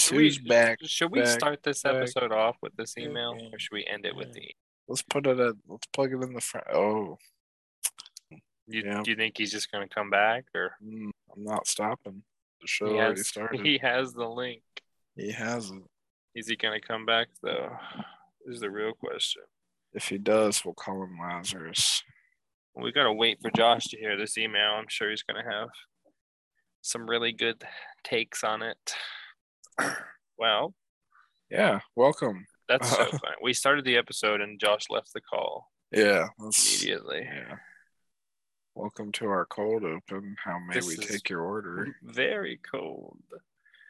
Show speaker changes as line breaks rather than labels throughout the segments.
Guess
Should we-
back?
Should we
back,
start this
back.
episode off with this email,
yeah.
or should we end it with the?
Let's put it at. Let's plug it in the front. Oh,
You,
Yeah.
Do you think he's just gonna come back, or
mm, I'm not stopping. The show
he
already
has,
started.
he has the link?
he has it.
Is he gonna come back though? Is the real question.
If he does, we'll call him Lazarus.
We gotta wait for Josh to hear this email. I'm sure he's gonna have some really good takes on it. Well,
Yeah, welcome.
that's so funny. We started the episode and Josh left the call
Yeah, that's,
immediately.
yeah. Welcome to our cold open. How may
This
we
is-
take your order?
Very cold.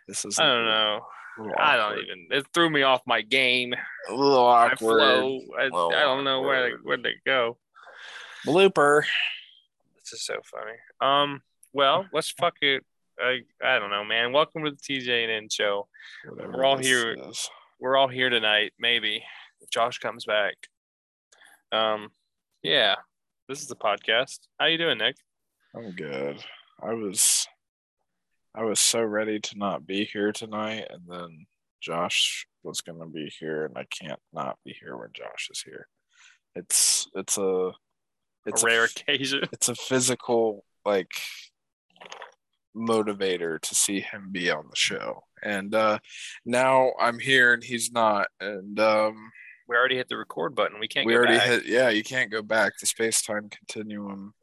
This is
I don't know.
little
I don't
awkward.
even. It threw me off my game.
A little
My
awkward.
flow. I, I don't know where to,
awkward.
where to go.
Blooper.
This is so funny. Um. Well, let's fuck it. I I don't know, man. Welcome to the TJ and N show.
Whatever
We're all here.
is.
We're all here tonight. Maybe if Josh comes back. Um. Yeah. This is the podcast. How you doing, Nick?
I'm good. I was I was so ready to not be here tonight and then Josh was gonna be here and I can't not be here when Josh is here. It's it's a it's
a rare
a,
occasion.
it's a physical like motivator to see him be on the show. And uh now I'm here and he's not and um
We already hit the record button. We can't.
we
go
already
back.
hit yeah, you can't go back. The space-time continuum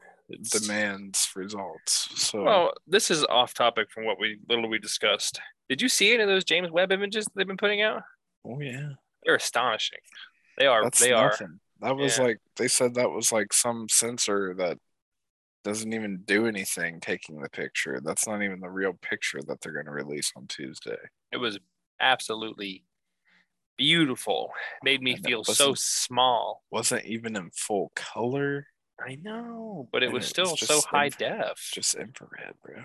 demands results. So
Well, this is off topic from what we little we discussed. Did you see any of those James Webb images they've been putting out?
oh yeah.
They're astonishing. They are.
That's
they are.
That was
Yeah.
like they said that was like some sensor that doesn't even do anything taking the picture. That's not even the real picture that they're going to release on Tuesday.
It was absolutely beautiful. Made me feel so small.
Wasn't even in full color,
I know, but it
And
was
it
still
was
so high def.
just infrared, bro.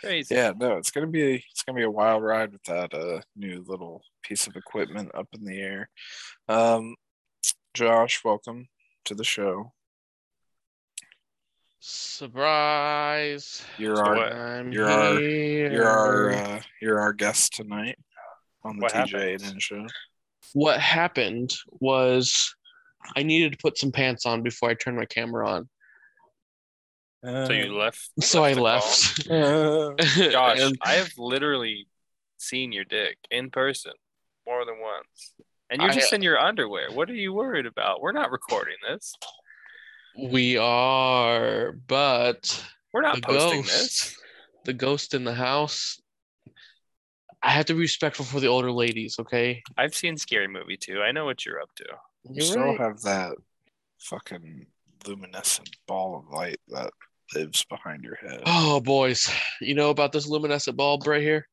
Crazy.
Yeah, no, it's gonna be it's gonna be a wild ride with that uh new little piece of equipment up in the air. Um, Josh, welcome to the show.
Surprise!
You're
So
our
I'm
You're our- you're our uh, you're our guest tonight on the
What
TJ
happened?
and N show.
What happened was I needed to put some pants on before I turned my camera on,
So you left.
so I left.
Uh,
Josh,
And-
I have literally seen your dick in person more than once. And you're
I-
just in your underwear. What are you worried about? We're not recording this.
We are, but
We're not
The
posting
ghost.
this.
the ghost in the house. I have to be respectful for the older ladies, okay?
I've seen Scary Movie too. I know what you're up to.
you
You're
still
right.
have that fucking luminescent ball of light that lives behind your head.
Oh, boys, you know about this luminescent bulb right here?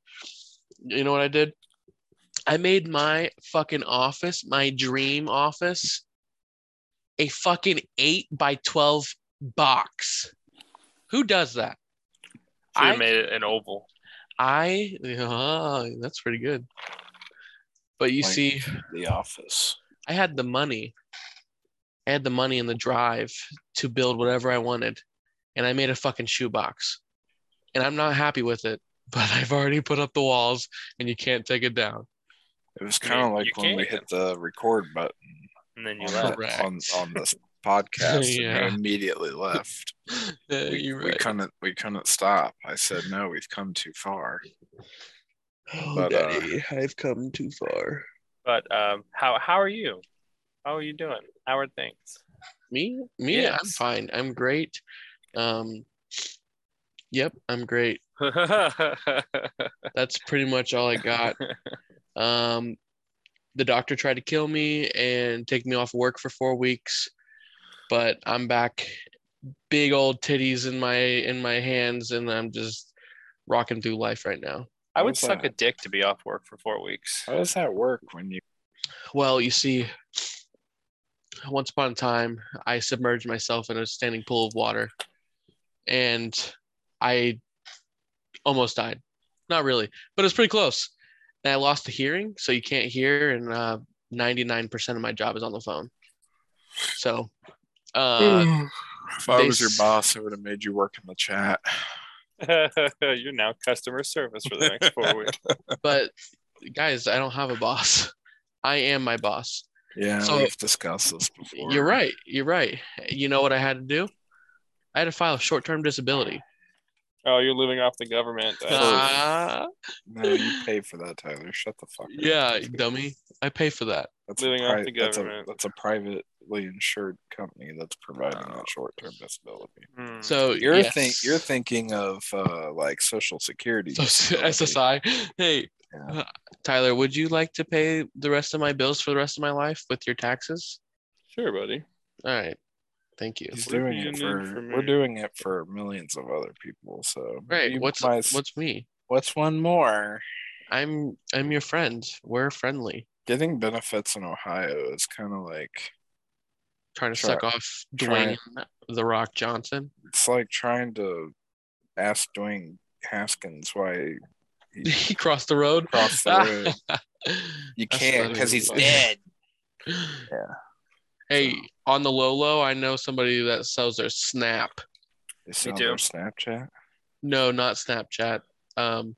You know what I did? I made my fucking office, my dream office, a fucking 8 by 12 box. Who does that?
Should have
I-
made it an oval.
I, ah, that's pretty good. But you
Like-
see,
The Office.
I had the money. I had the money and the drive to build whatever I wanted. And I made a fucking shoebox. And I'm not happy with it, but I've already put up the walls and you can't take it down.
It was kind of like when we hit the record button
And then you
on,
left.
the- on, on this podcast
Yeah.
and we immediately left.
Yeah,
We,
you're
we couldn't we couldn't stop. I said no, we've come too far.
Oh,
but, uh,
Daddy, I've come too far.
But um, how how are you? How are you doing? How are things?
Me? Me? I'm fine. I'm great. Um, yep, I'm great. That's pretty much all I got. Um, the doctor tried to kill me and take me off work for four weeks, but I'm back. Big old titties in my in my hands, and I'm just rocking through life right now.
I would
What's
suck a dick to be off work for four weeks.
How does that work when you
Well, you see, once upon a time, I submerged myself in a standing pool of water, and I almost died. Not really, but it's pretty close. And I lost the hearing, so you can't hear, and uh, 99% of my job is on the phone. So, uh,
if I
they
was your boss, I would have made you work in the chat.
You're now customer service for the next four weeks.
But guys, I don't have a boss. I am my boss.
Yeah,
So-
we've discussed this before.
You're right. You're right. You know what I had to do? I had to file short-term disability.
Oh, you're living off the government. Uh,
No, you pay for that, Tyler. Shut the fuck up.
yeah, dummy. I pay for that.
That's
Living
a
off
pri-
the
that's a,
government.
that's a privately insured company that's providing
Oh.
that short-term disability.
hmm.
So
You're
yes.
think you're thinking of uh, like Social Security.
So. SSI. Hey,
Yeah.
uh, Tyler, would you like to pay the rest of my bills for the rest of my life with your taxes?
Sure, buddy.
All right. Thank you.
He's
What
doing
you
it
need
for, we're doing it for millions of other people. So
Right. What's
might-
what's me?
what's one more?
I'm I'm your friend. We're friendly.
Getting benefits in Ohio is kind of like
Trying to
Try-
suck off
try-
Dwayne the Rock Johnson.
it's like trying to ask Dwayne Haskins why he
he crossed the road.
crossed the road.
You can't because he's dead.
Yeah.
Hey, on the low low, I know somebody that sells their Snap.
They sell
too.
their Snapchat.
No, not Snapchat. Um,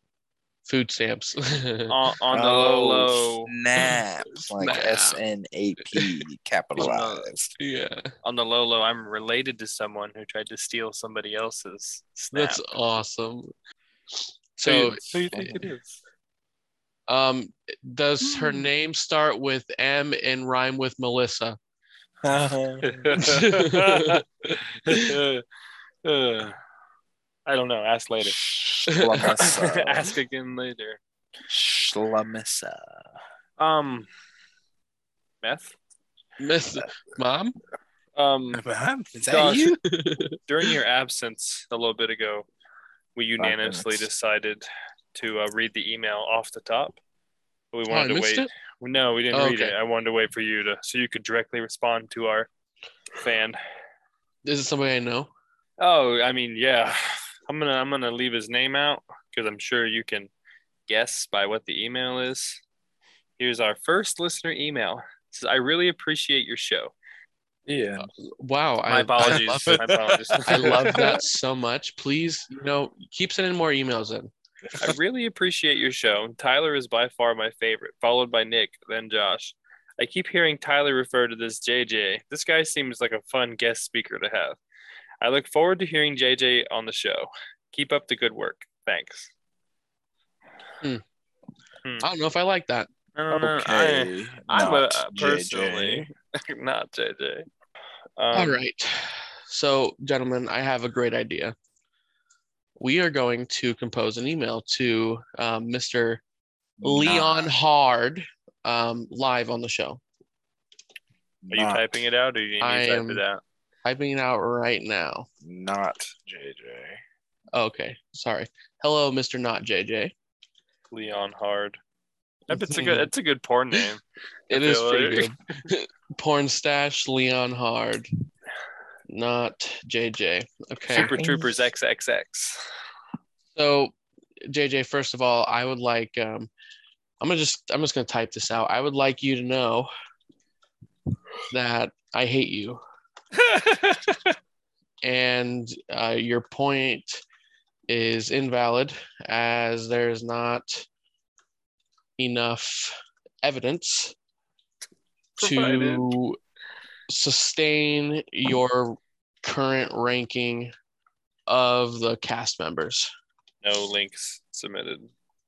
food stamps.
On, on the low low.
Snap. Like
Snap.
S N A P capitalized.
yeah,
On the low low, I'm related to someone who tried to steal somebody else's snap.
that's awesome.
so, you,
So,
so you think it is?
um, does her name start with M and rhyme with Melissa?
Uh, I don't know. Ask later. Ask again later.
Schlamissa.
Um, meth.
Miss Mom?
Um, Mom,
Is that
Josh,
you?
during your absence a little bit ago, we unanimously decided to uh, read the email off the top. But we
Oh,
wanted to wait.
it?
No, we didn't
Oh,
read
okay.
it. I wanted to wait for you to, so you could directly respond to our fan.
Is it somebody I know?
Oh, I mean, yeah. I'm gonna I'm gonna leave his name out because I'm sure you can guess by what the email is. Here's our first listener email. It says, I really appreciate your show.
Yeah.
Uh, wow,
My
I, I love
My apologies.
I love that so much. Please, you know, keep sending more emails in.
I really appreciate your show. Tyler is by far my favorite, followed by Nick, then Josh. I keep hearing Tyler refer to this JJ. This guy seems like a fun guest speaker to have. I look forward to hearing JJ on the show. Keep up the good work. Thanks.
I don't know if I like that.
I don't know. I,
Okay.
I'm a
not
uh,
JJ.
personally not JJ. Um,
All right. So, gentlemen, I have a great idea. We are going to compose an email to um, Mr. Leon
Not-
Hard um, live on the show.
Are you
not-
typing it out, or you need
I
to type
am-
it out?
Typing it out right now.
Not JJ.
Okay, sorry. Hello, Mr. Not JJ.
Leon Hard. I bet it's a good. It's a good porn name.
It
I
is
feel
pretty
like-
good. Porn stash Leon Hard. Not JJ. Okay.
Super Troopers XXX.
So, JJ, first of all, I would like um, I'm gonna just I'm just gonna type this out. I would like you to know that I hate you, and uh, your point is invalid as there is not enough evidence to sustain your current ranking of the cast members.
no links submitted.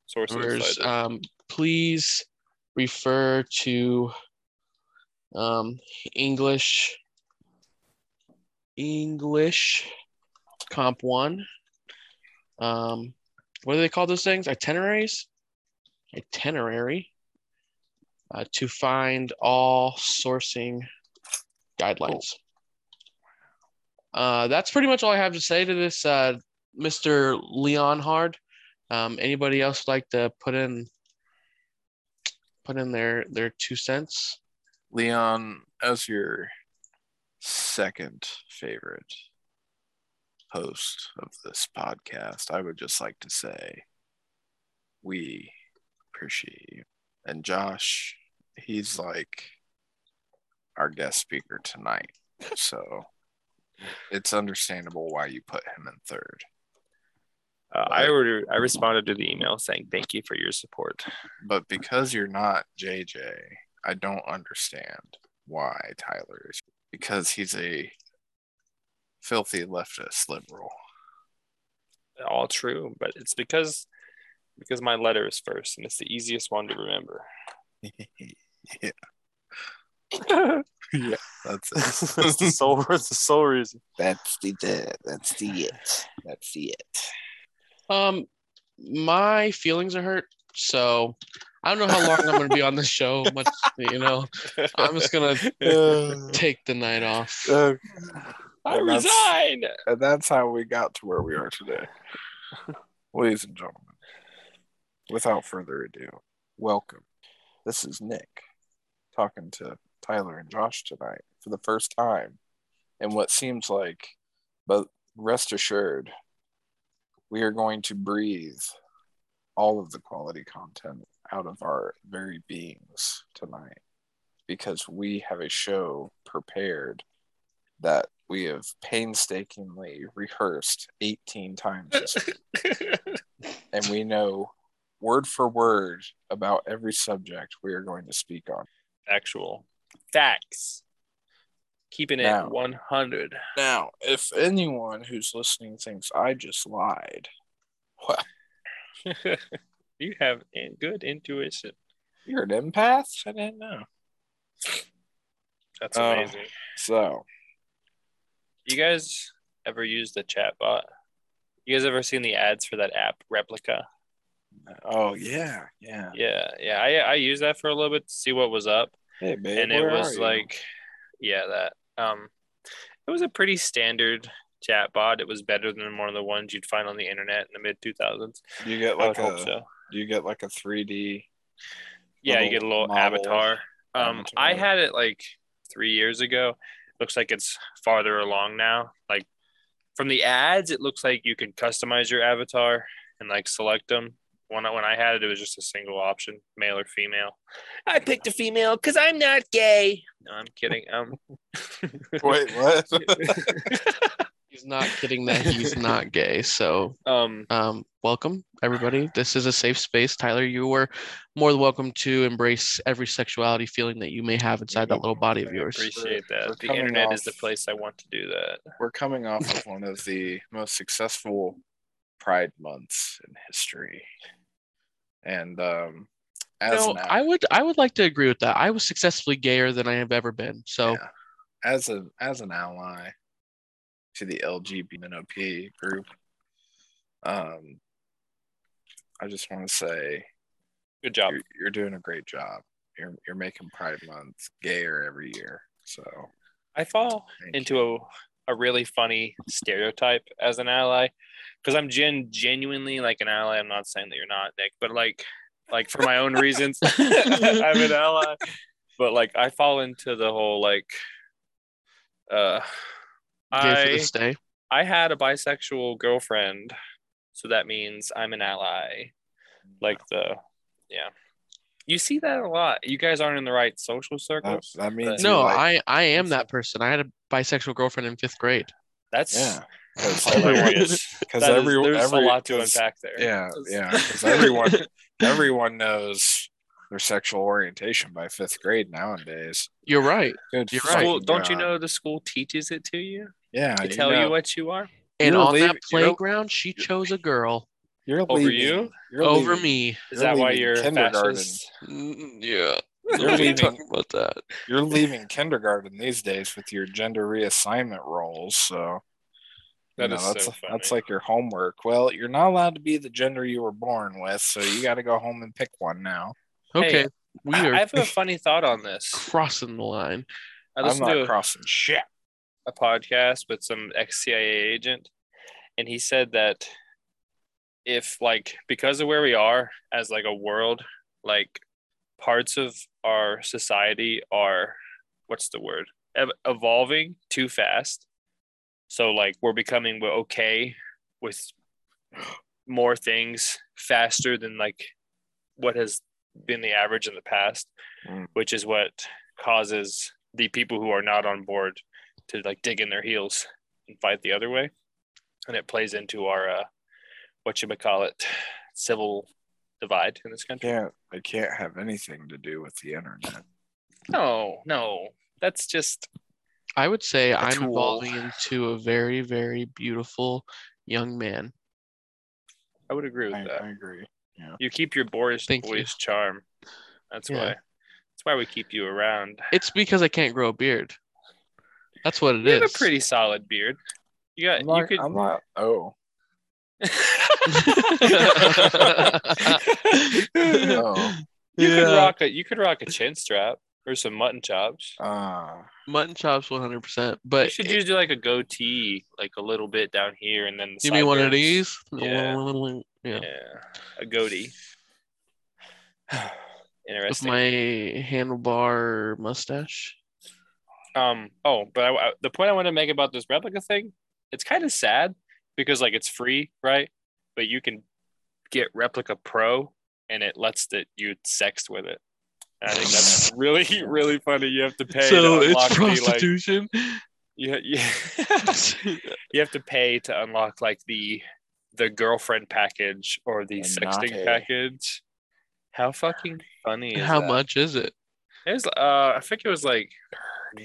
Sources
um, please refer to um, English English Comp One. Um, what do they call those things? Itineraries. Itinerary. Uh, to find all sourcing guidelines. Uh, that's pretty much all I have to say to this, uh, Mr. Leon Hard. Um, anybody else like to put in put in their their two cents?
Leon, as your second favorite host of this podcast, I would just like to say we appreciate you. And Josh, he's like our guest speaker tonight. So it's understandable why you put him in third.
Uh, I. I responded to the email saying thank you for your support.
But because you're not JJ, I don't understand why Tyler is because he's a filthy leftist liberal.
All true, but it's because because my letter is first, and it's the easiest one to remember.
yeah, that's
that's
it.
the sole. That's the sole reason.
That's the, the that's the it. That's the it.
Um, my feelings are hurt, so I don't know how long I'm going to be on this show. Much, you know, I'm just gonna take the night off.
I
And that's-
resign.
and that's how we got to where we are today. Ladies and gentlemen, without further ado, welcome. This is Nick talking to Tyler and Josh tonight for the first time in what seems like, but rest assured, we are going to breathe all of the quality content out of our very beings tonight because we have a show prepared that we have painstakingly rehearsed 18 times this week. and we know word for word about every subject we are going to speak on.
Actual facts. Keeping it
Now.
100.
Now, if anyone who's listening thinks I just lied, well,
you have good intuition.
you're an empath? I didn't know.
That's
Oh.
amazing.
So,
You guys ever use the chatbot? You guys ever seen the ads for that app Replika?
oh, yeah, yeah.
Yeah, yeah. I I used that for a little bit to see what was up.
Hey, babe,
and it was like yeah that um it was a pretty standard chat bot it was better than one of the ones you'd find on the internet in the mid 2000s
you get like a,
so.
do you get like a 3D?
yeah you get a little avatar. um
avatar.
i had it like three years ago. Looks like it's farther along now. Like from the ads it looks like you can customize your avatar and like select them when I, when I had it, it was just a single option, male or female. I picked a female because I'm not gay. No, I'm kidding. Um,
Wait, what?
He's not kidding that he's not gay. So,
um,
um, welcome everybody. This is a safe space. Tyler, you were more than welcome to embrace every sexuality feeling that you may have inside that little body of yours.
I
yours.
appreciate that.
we're
the
coming
internet is the place I want to do that.
We're coming off of one of the most successful Pride months in history. And um as
No,
an
I would I would like to agree with that. I was successfully gayer than I have ever been. So
Yeah. as a as an ally to the LGBTNOP group, um, I just want to say
Good job.
you're, you're doing a great job. You're you're making Pride Month gayer every year. So
I fall
thank
into
you.
a, a really funny stereotype as an ally because I'm gen- genuinely like an ally. I'm not saying that you're not, Nick, but like like for my own reasons, I'm an ally. But like I fall into the whole like uh
gay for
I
the stay.
I had a bisexual girlfriend, so that means I'm an ally. Like the yeah. You see that a lot. You guys aren't in the right social circles.
I means
But-
No,
like-
I I am that person. I had a bisexual girlfriend in fifth grade.
That's
yeah because everyone
hilarious.
because
That is-
every,
there's
every
a lot to
'cause-
unpack there.
yeah yeah because everyone everyone knows their sexual orientation by fifth grade nowadays.
You're right.
Good
You're right.
School, don't you know the school teaches it to you?
Yeah,
They tell
know.
you what you are
And
You're
on
leaving-
that playground, she chose a girl
You're
over
leaving,
you?
You're
over
leaving-
me.
Is that why you're
kindergarten.
Mm, yeah.
You're
What
leaving-
talking about that.
You're leaving kindergarten these days with your gender reassignment roles. So
That
you
is
know, that's
so funny.
that's like your homework. Well, you're not allowed to be the gender you were born with, so you got to go home and pick one now.
Okay, we
I,
are
I have a funny thought on this.
crossing the line.
I
I'm not
to a,
crossing shit.
a podcast with some ex CIA agent, and he said that if like because of where we are as like a world, like parts of our society are what's the word evolving too fast. So like we're becoming okay with more things faster than like what has been the average in the past,
Mm.
which is what causes the people who are not on board to like dig in their heels and fight the other way. And it plays into our uh, what you call it civil divide in this country.
Can't I can't have anything to do with the internet.
No, no, that's just
I would say I'm
tool.
evolving into a very, very beautiful young man.
I would agree with
I,
that.
I agree.
You keep your boyish
Thank you.
charm. That's
Yeah.
why. That's why we keep you around.
It's because I can't grow a beard. That's what it
You have a pretty solid beard. You got
I'm not,
you could
I'm not oh. Oh.
you could rock a you could rock a chin strap or some mutton chops.
Uh
Mutton chops 100%.
you
But
should do like a goatee, like a little bit down here, and then the
you mean one of these?
Yeah.
Yeah.
Yeah, a goatee.
With
Interesting.
my handlebar mustache.
Um. Oh, but I, I- the point I want to make about this Replika thing, it's kind of sad because like it's free, right? But you can get Replika pro, and it lets that you sext with it. And I think that's really, really funny. You have to pay.
so
to
it's
unlock the, like,
prostitution.
you, you, you have to pay to unlock like the the girlfriend package or the
And
sexting package. How fucking funny is
How
that?
much is it?
It was uh I think it was like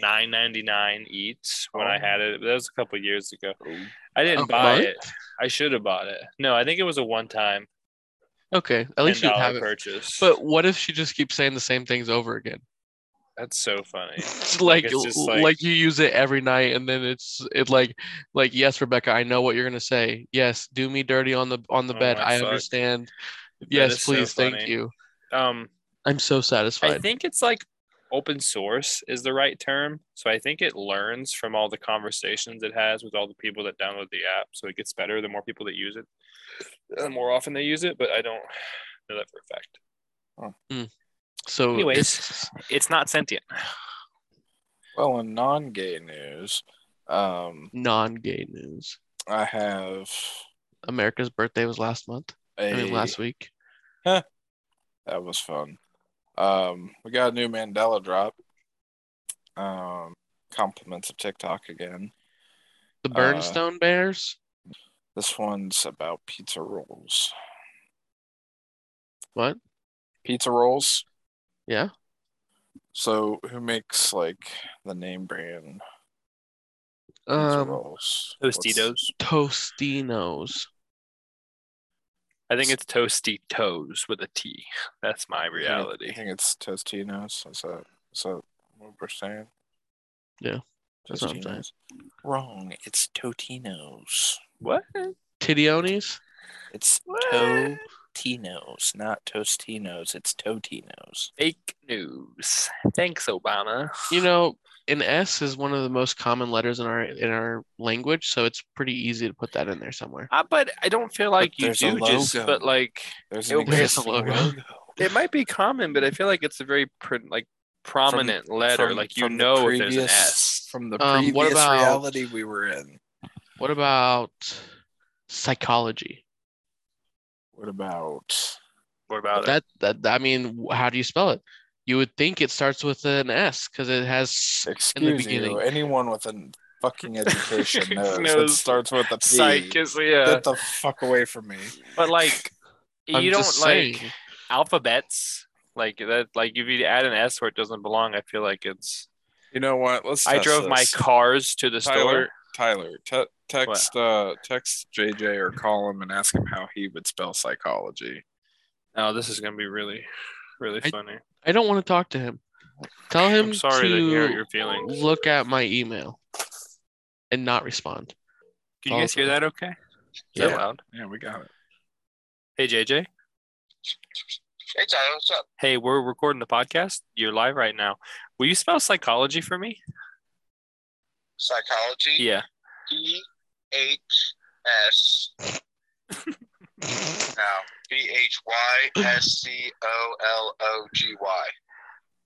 nine ninety nine each when I
Oh.
had it. That was a couple years ago.
oh,
I didn't
A
buy
month?
it. I should have bought it. No, I think it was a one time
Okay, at least you have it.
purchase.
But what if she just keeps saying the same things over again?
that's so funny.
Like
it's
like,
like-
you use it every night and then it's it like like yes rebecca i know what you're gonna say yes do me dirty on the on the
Oh
bed i
fuck.
understand
That
yes
is so
please thank you
Um
i'm so satisfied.
I think it's like open source is the right term. So I think it learns from all the conversations it has with all the people that download the app. So it gets better the more people that use it, the more often they use it. But I don't know that for a fact.
so
Anyways.
it's
It's not sentient.
well in non-gay news, um
non-gay news
I have
america's birthday was last month
a
i mean last week
that was fun. Um we got a new Mandela drop. Um compliments of TikTok again.
the
Uh,
Berenstain bears
This one's about pizza rolls.
what
Pizza rolls.
yeah
So who makes like the name brand pizza
um
rolls? What's-
Tostitos.
tostinos
I think it's toasty toes with a T. That's my reality.
I think it's Tostinos. Is that is that what we're saying?
Yeah, that's what I'm saying.
Tostinos. Wrong. It's Totinos.
What?
titionis
It's
What?
Totinos, not Tostinos. It's Totinos.
Fake news. Thanks, Obama.
you know an s is one of the most common letters in our in our language so it's pretty easy to put that in there somewhere
Uh, but I don't feel like you do just, but like
There's
It-
there's a logo.
logo.
it might be common, but I feel like it's a very pr- like prominent letter.
From-
like you
from the
know if there's an S.
from the
Um,
previous
what about-
reality we were in.
What about psychology?
What about
What about it?
That that I mean, how do you spell it? You would think it starts with an S because it has
excuse in the
beginning.
you? Anyone with a fucking education knows, it starts with a P.
Psych is yeah.
Get the fuck away from me.
But like you don't
just
like
saying.
alphabets like that. Like if you add an S where it doesn't belong, I feel like it's.
You know what? Let's.
I
test
drove my cars to the
Tyler.
store.
Tyler, te- text uh text JJ or call him and ask him how he would spell psychology.
Oh, this is gonna be really, really
I-
funny.
I don't want to talk to him. Tell him
I'm sorry
to
to hear your feelings.
look at my email and not respond.
Can you guys hear that? Okay. Is that
Yeah.
loud?
Yeah, we got it.
Hey JJ.
Hey Tyler, what's up?
Hey, we're recording the podcast. You're live right now. Will you spell psychology for me?
Psychology.
Yeah.
P H S. no. P H Y S C O L O G Y.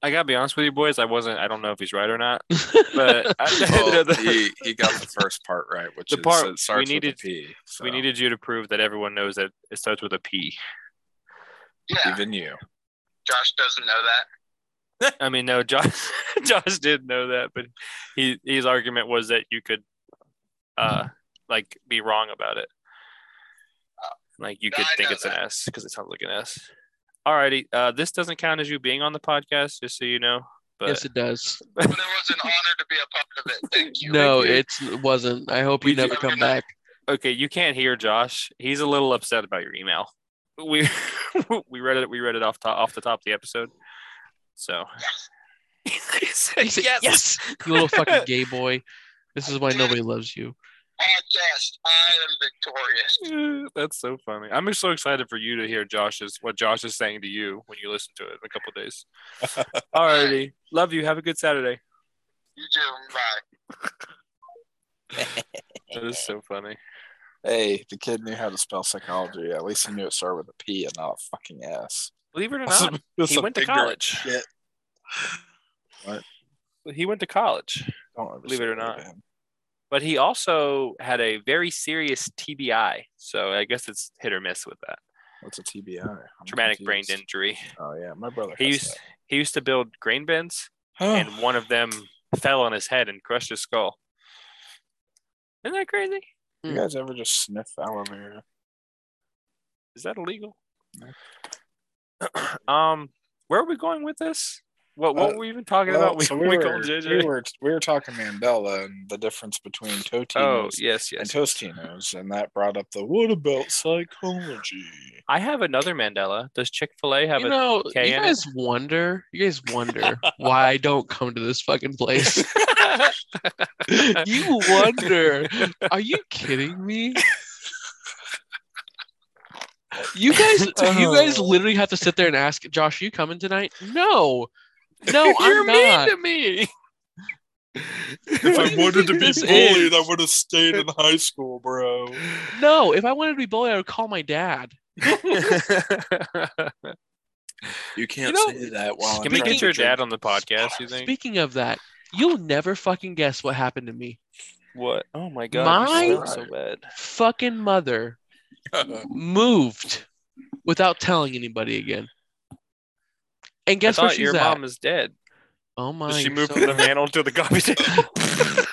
I gotta be honest with you, boys. I wasn't. I don't know if he's right or not. But I,
Well,
the-
he, he got the first part right, which
The
is
part
it starts
we
with a
needed-
P. So
we needed you to prove that everyone knows that it starts with a P.
Yeah.
even you.
Josh doesn't know that.
I mean, no, Josh. Josh did know that, but he his argument was that you could, uh, like be wrong about it. Like you could
I
think
know
it's an. S because it sounds like an S. Alrighty. Uh, this doesn't count as you being on the podcast, just so you know. But
yes, it does.
But it was an honor to be a part of it. Thank you.
No,
Thank you.
it's it wasn't. I hope
We
you never come back.
okay, you can't hear Josh. He's a little upset about your email. We we read it. We read it off top off the top of the episode. So he said yes.
yes, you little fucking gay boy. This is why nobody loves you.
Podcast. I am victorious.
That's so funny. I'm so excited for you to hear Josh's what Josh is saying to you when you listen to it in a couple days. Alrighty. Love you. Have a good Saturday.
You too. Bye.
That is so funny.
Hey, the kid knew how to spell psychology. At least he knew it started with a P and not a fucking S.
Believe it or not, he went to college.
shit. What?
He went to college,
Don't
Believe it or not.
again.
but he also had a very serious TBI. So I guess it's hit or miss with that.
What's a TBI? I'm
Traumatic brain injury.
Oh yeah, my brother.
He
has
used he used to build grain bins, and one of them fell on his head and crushed his skull. Isn't that crazy?
you guys ever just sniff aloe vera?
Is that illegal?
No.
um, where are we going with this? What what
Uh,
were we even talking
Well,
about? We,
so
we,
we, were, we were we were talking Mandela and the difference between
oh
Totinos
yes,
and
yes.
Tostinos, and that brought up the what about psychology?
I have another Mandela. Does Chick Fil A have
You
a?
know,
K
you
in it?
guys wonder. You guys wonder why I don't come to this fucking place. you wonder. Are you kidding me? You guys, you guys
Oh.
literally have to sit there and ask, Josh, are you coming tonight? No, no,
You're
I'm not.
mean to me.
If I wanted to be
this
bullied, I would have stayed in high school, bro.
No, if I wanted to be bullied, I would call my dad.
You can't
know,
say that while
Can we get your
drink
dad on the podcast? You think?
Speaking of that, you'll never fucking guess what happened to me.
What? Oh my god!
My-
so bad.
Fucking mother moved without telling anybody again. And guess
I
where she's
your
at?
mom is dead.
oh my!
Did she
you're so
from the mantle to the coffee table?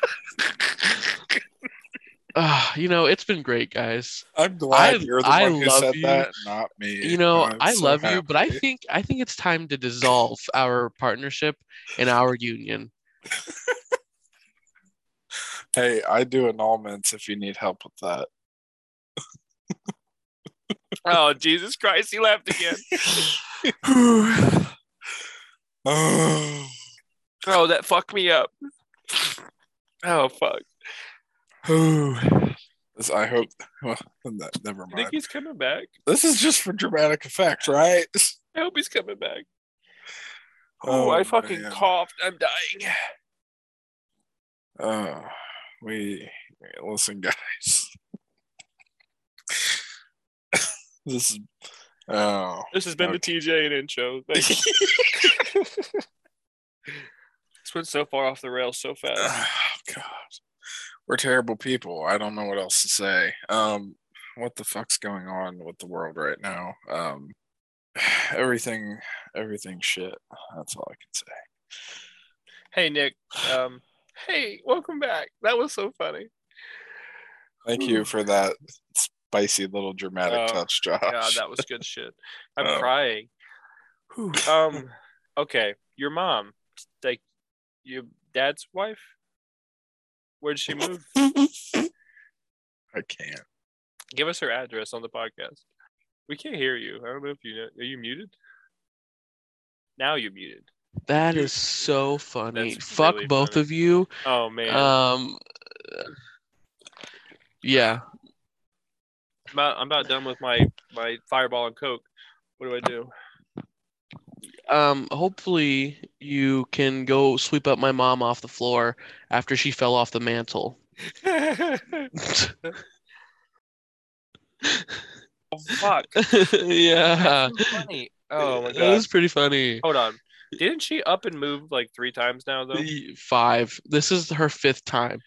Ah, you know, it's been great, guys.
I'm glad
I-
you're the
I
one who
love
said
you.
that, not me.
You know,
I'm
I
so
love you, but I think I think it's time to dissolve our partnership and our union.
Hey, I do annulments if you need help with that.
Oh Jesus Christ! He laughed again.
oh,
Oh, that fucked me up. Oh fuck!
This- I hope. Well, that, never
mind. I
think
he's coming back?
This is just for dramatic effect, right?
I hope he's coming back. Oh, I fucking
man.
coughed. I'm dying.
Oh, we listen, guys. This is. Oh,
This has been the TJ and intro. Thank you. this went so far off the rails so fast.
oh God, we're terrible people. I don't know what else to say. Um, what the fuck's going on with the world right now? Um, everything, everything shit. That's all I can say.
Hey Nick. Um. Hey, welcome back. That was so funny.
Thank you for that spicy little dramatic
Oh,
touch, Josh.
God, that was good shit. I'm
Oh.
crying. Um. Okay, your mom, like, your dad's wife. Where'd she move?
I can't.
Give us her address on the podcast. We can't hear you. I don't know if you know. Are you muted? Now you're muted.
That is so funny.
That's
Fuck
really
both
funny.
of you.
Oh man.
Um, yeah.
I'm about, I'm about done with my my fireball and coke. What do I do?
Um, hopefully you can go sweep up my mom off the floor after she fell off the mantle.
oh fuck.
yeah,
funny. Oh my god.
that was pretty funny.
Hold on. Didn't she up and move like three times now though?
Five. This is her fifth time.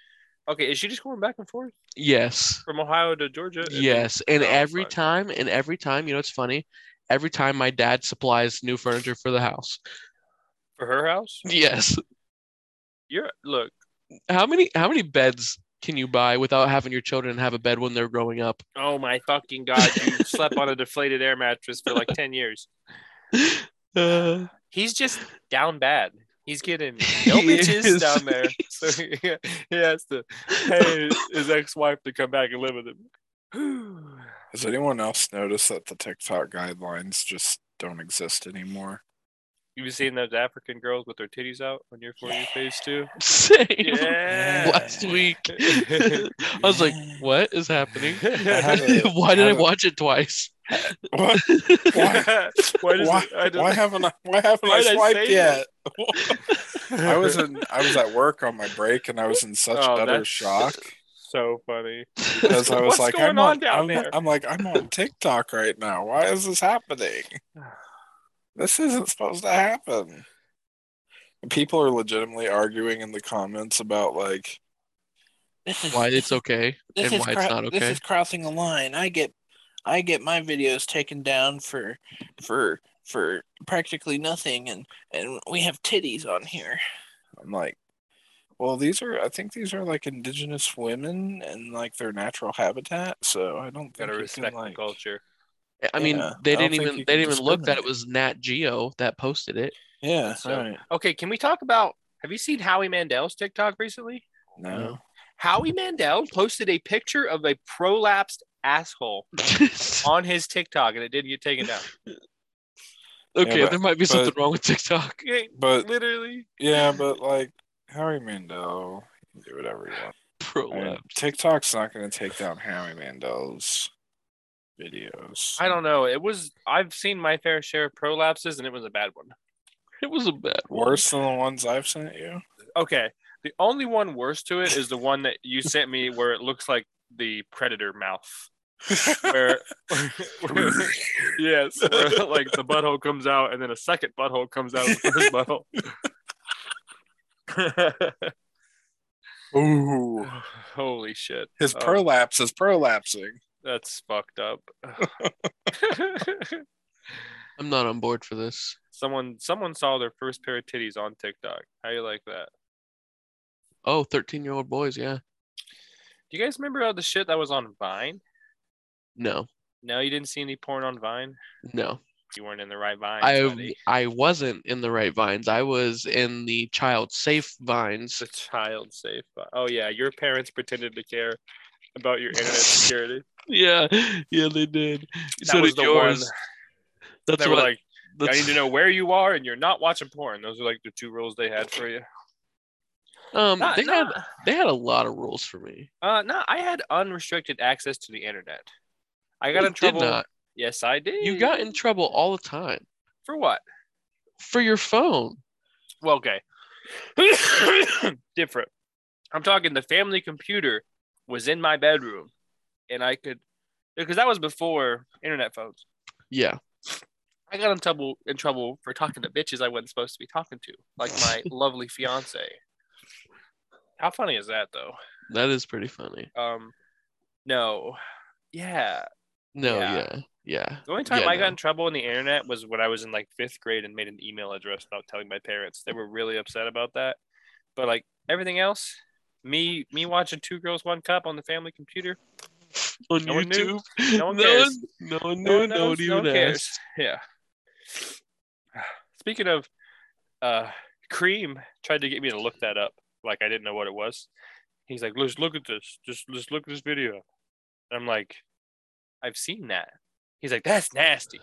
Okay, is she just going back and forth
Yes.
from Ohio to Georgia?
Yes. And
Oh,
every time, and every time, you know, it's funny. Every time my dad supplies new furniture for the house.
For her house?
Yes.
You're look.
How many how many beds can you buy without having your children have a bed when they're growing up?
Oh my fucking god! You slept on a deflated air mattress for like ten years.
Uh,
He's just down bad. He's getting no
He
bitches
is.
down there, so he, he has to pay his ex-wife to come back and live with him.
Has anyone else noticed that the TikTok guidelines just don't exist anymore?
You've seen those African girls with their titties out on your for you page too?
same.
Yeah.
Last week, I was like, "What is happening?
had a-
Why did I
had a-
watch it twice?"
What? Why?
why,
Why,
it, I
why haven't I? Why haven't
Why
I
did I
swiped yet? I was in. I was at work on my break, and I was in such
Oh,
utter shock
so funny.
because I was
What's
like,
going
I'm
on
on,
down
I'm,
there?
I'm like, I'm on TikTok right now. Why is this happening? This isn't supposed to happen. And people are legitimately arguing in the comments about like
is
Why it's okay
this
and why
cro-
it's not okay.
This is crossing a line. I get I get my videos taken down for for for practically nothing and and we have titties on here.
I'm like, well, these are I think these are like indigenous women and like their natural habitat. So I don't think
Gotta respect
can, like,
the culture.
I mean,
Yeah,
they
I
didn't even they didn't even look that it was Nat Geo that posted it.
Yeah,
So-
right.
Okay, can we talk about? Have you seen Howie Mandel's TikTok recently?
No.
Howie Mandel posted a picture of a prolapsed asshole on his TikTok, and it didn't get taken down.
okay,
but-
there might be something wrong with TikTok.
Okay,
But
literally.
yeah, but like Harry Mandel, you can do whatever you want. I mean, TikTok's not going to take down Harry Mandel's videos.
I don't know. It was. I've seen my fair share of prolapses, and it was a bad one.
It was a bad one.
Worse than the ones I've sent you.
Okay, the only one worse to it is the one that you sent me, where it looks like the predator mouth. Where, where- yes, where, like the butthole comes out, and then a second butthole comes out of the first butthole.
Ooh,
Holy shit!
his
Oh,
prolapse is prolapsing.
That's fucked up.
I'm not on board for this.
someone someone saw their first pair of titties on TikTok. How you like that?
Oh, 13 year old boys, yeah.
Do you guys remember all the shit that was on Vine?
No,
No, you didn't see any porn on Vine.
no.
You weren't in the right Vine.
I I wasn't in the right vines. I was in the child safe vines.
the child safe. Oh yeah, your parents pretended to care about your internet security.
Yeah, yeah, they did.
That
so
was
did yours.
one.
That's
They were
what.
like, I need to know where you are, and you're not watching porn. Those are like the two rules they had for you.
um,
Nah,
they
nah,
had they had a lot of rules for me.
uh, no, I had unrestricted access to the internet. I got
You
in
did
trouble.
not.
Yes, I did.
You got in trouble all the time
for what?
for your phone.
Well, okay. Different. I'm talking the family computer was in my bedroom and I could because that was before internet phones.
Yeah.
I got in trouble in trouble for talking to bitches I wasn't supposed to be talking to, like my lovely fiance. How funny is that though?
That is pretty funny.
Um no. Yeah.
No,
Yeah.
yeah, yeah.
The only time
Yeah,
I got
no.
in trouble on the internet was when I was in like fifth grade and made an email address without telling my parents. They were really upset about that. But like everything else, me me watching Two Girls One Cup on the family computer,
On
No one knew.
YouTube,
no one
no
cares.
no one
No one
No one
knows, no one cares. Yeah. Speaking of, uh, Cream tried to get me to look that up, like I didn't know what it was. He's like, "Let's look at this. Just let's look at this video." I'm like, "I've seen that." He's like, "That's nasty."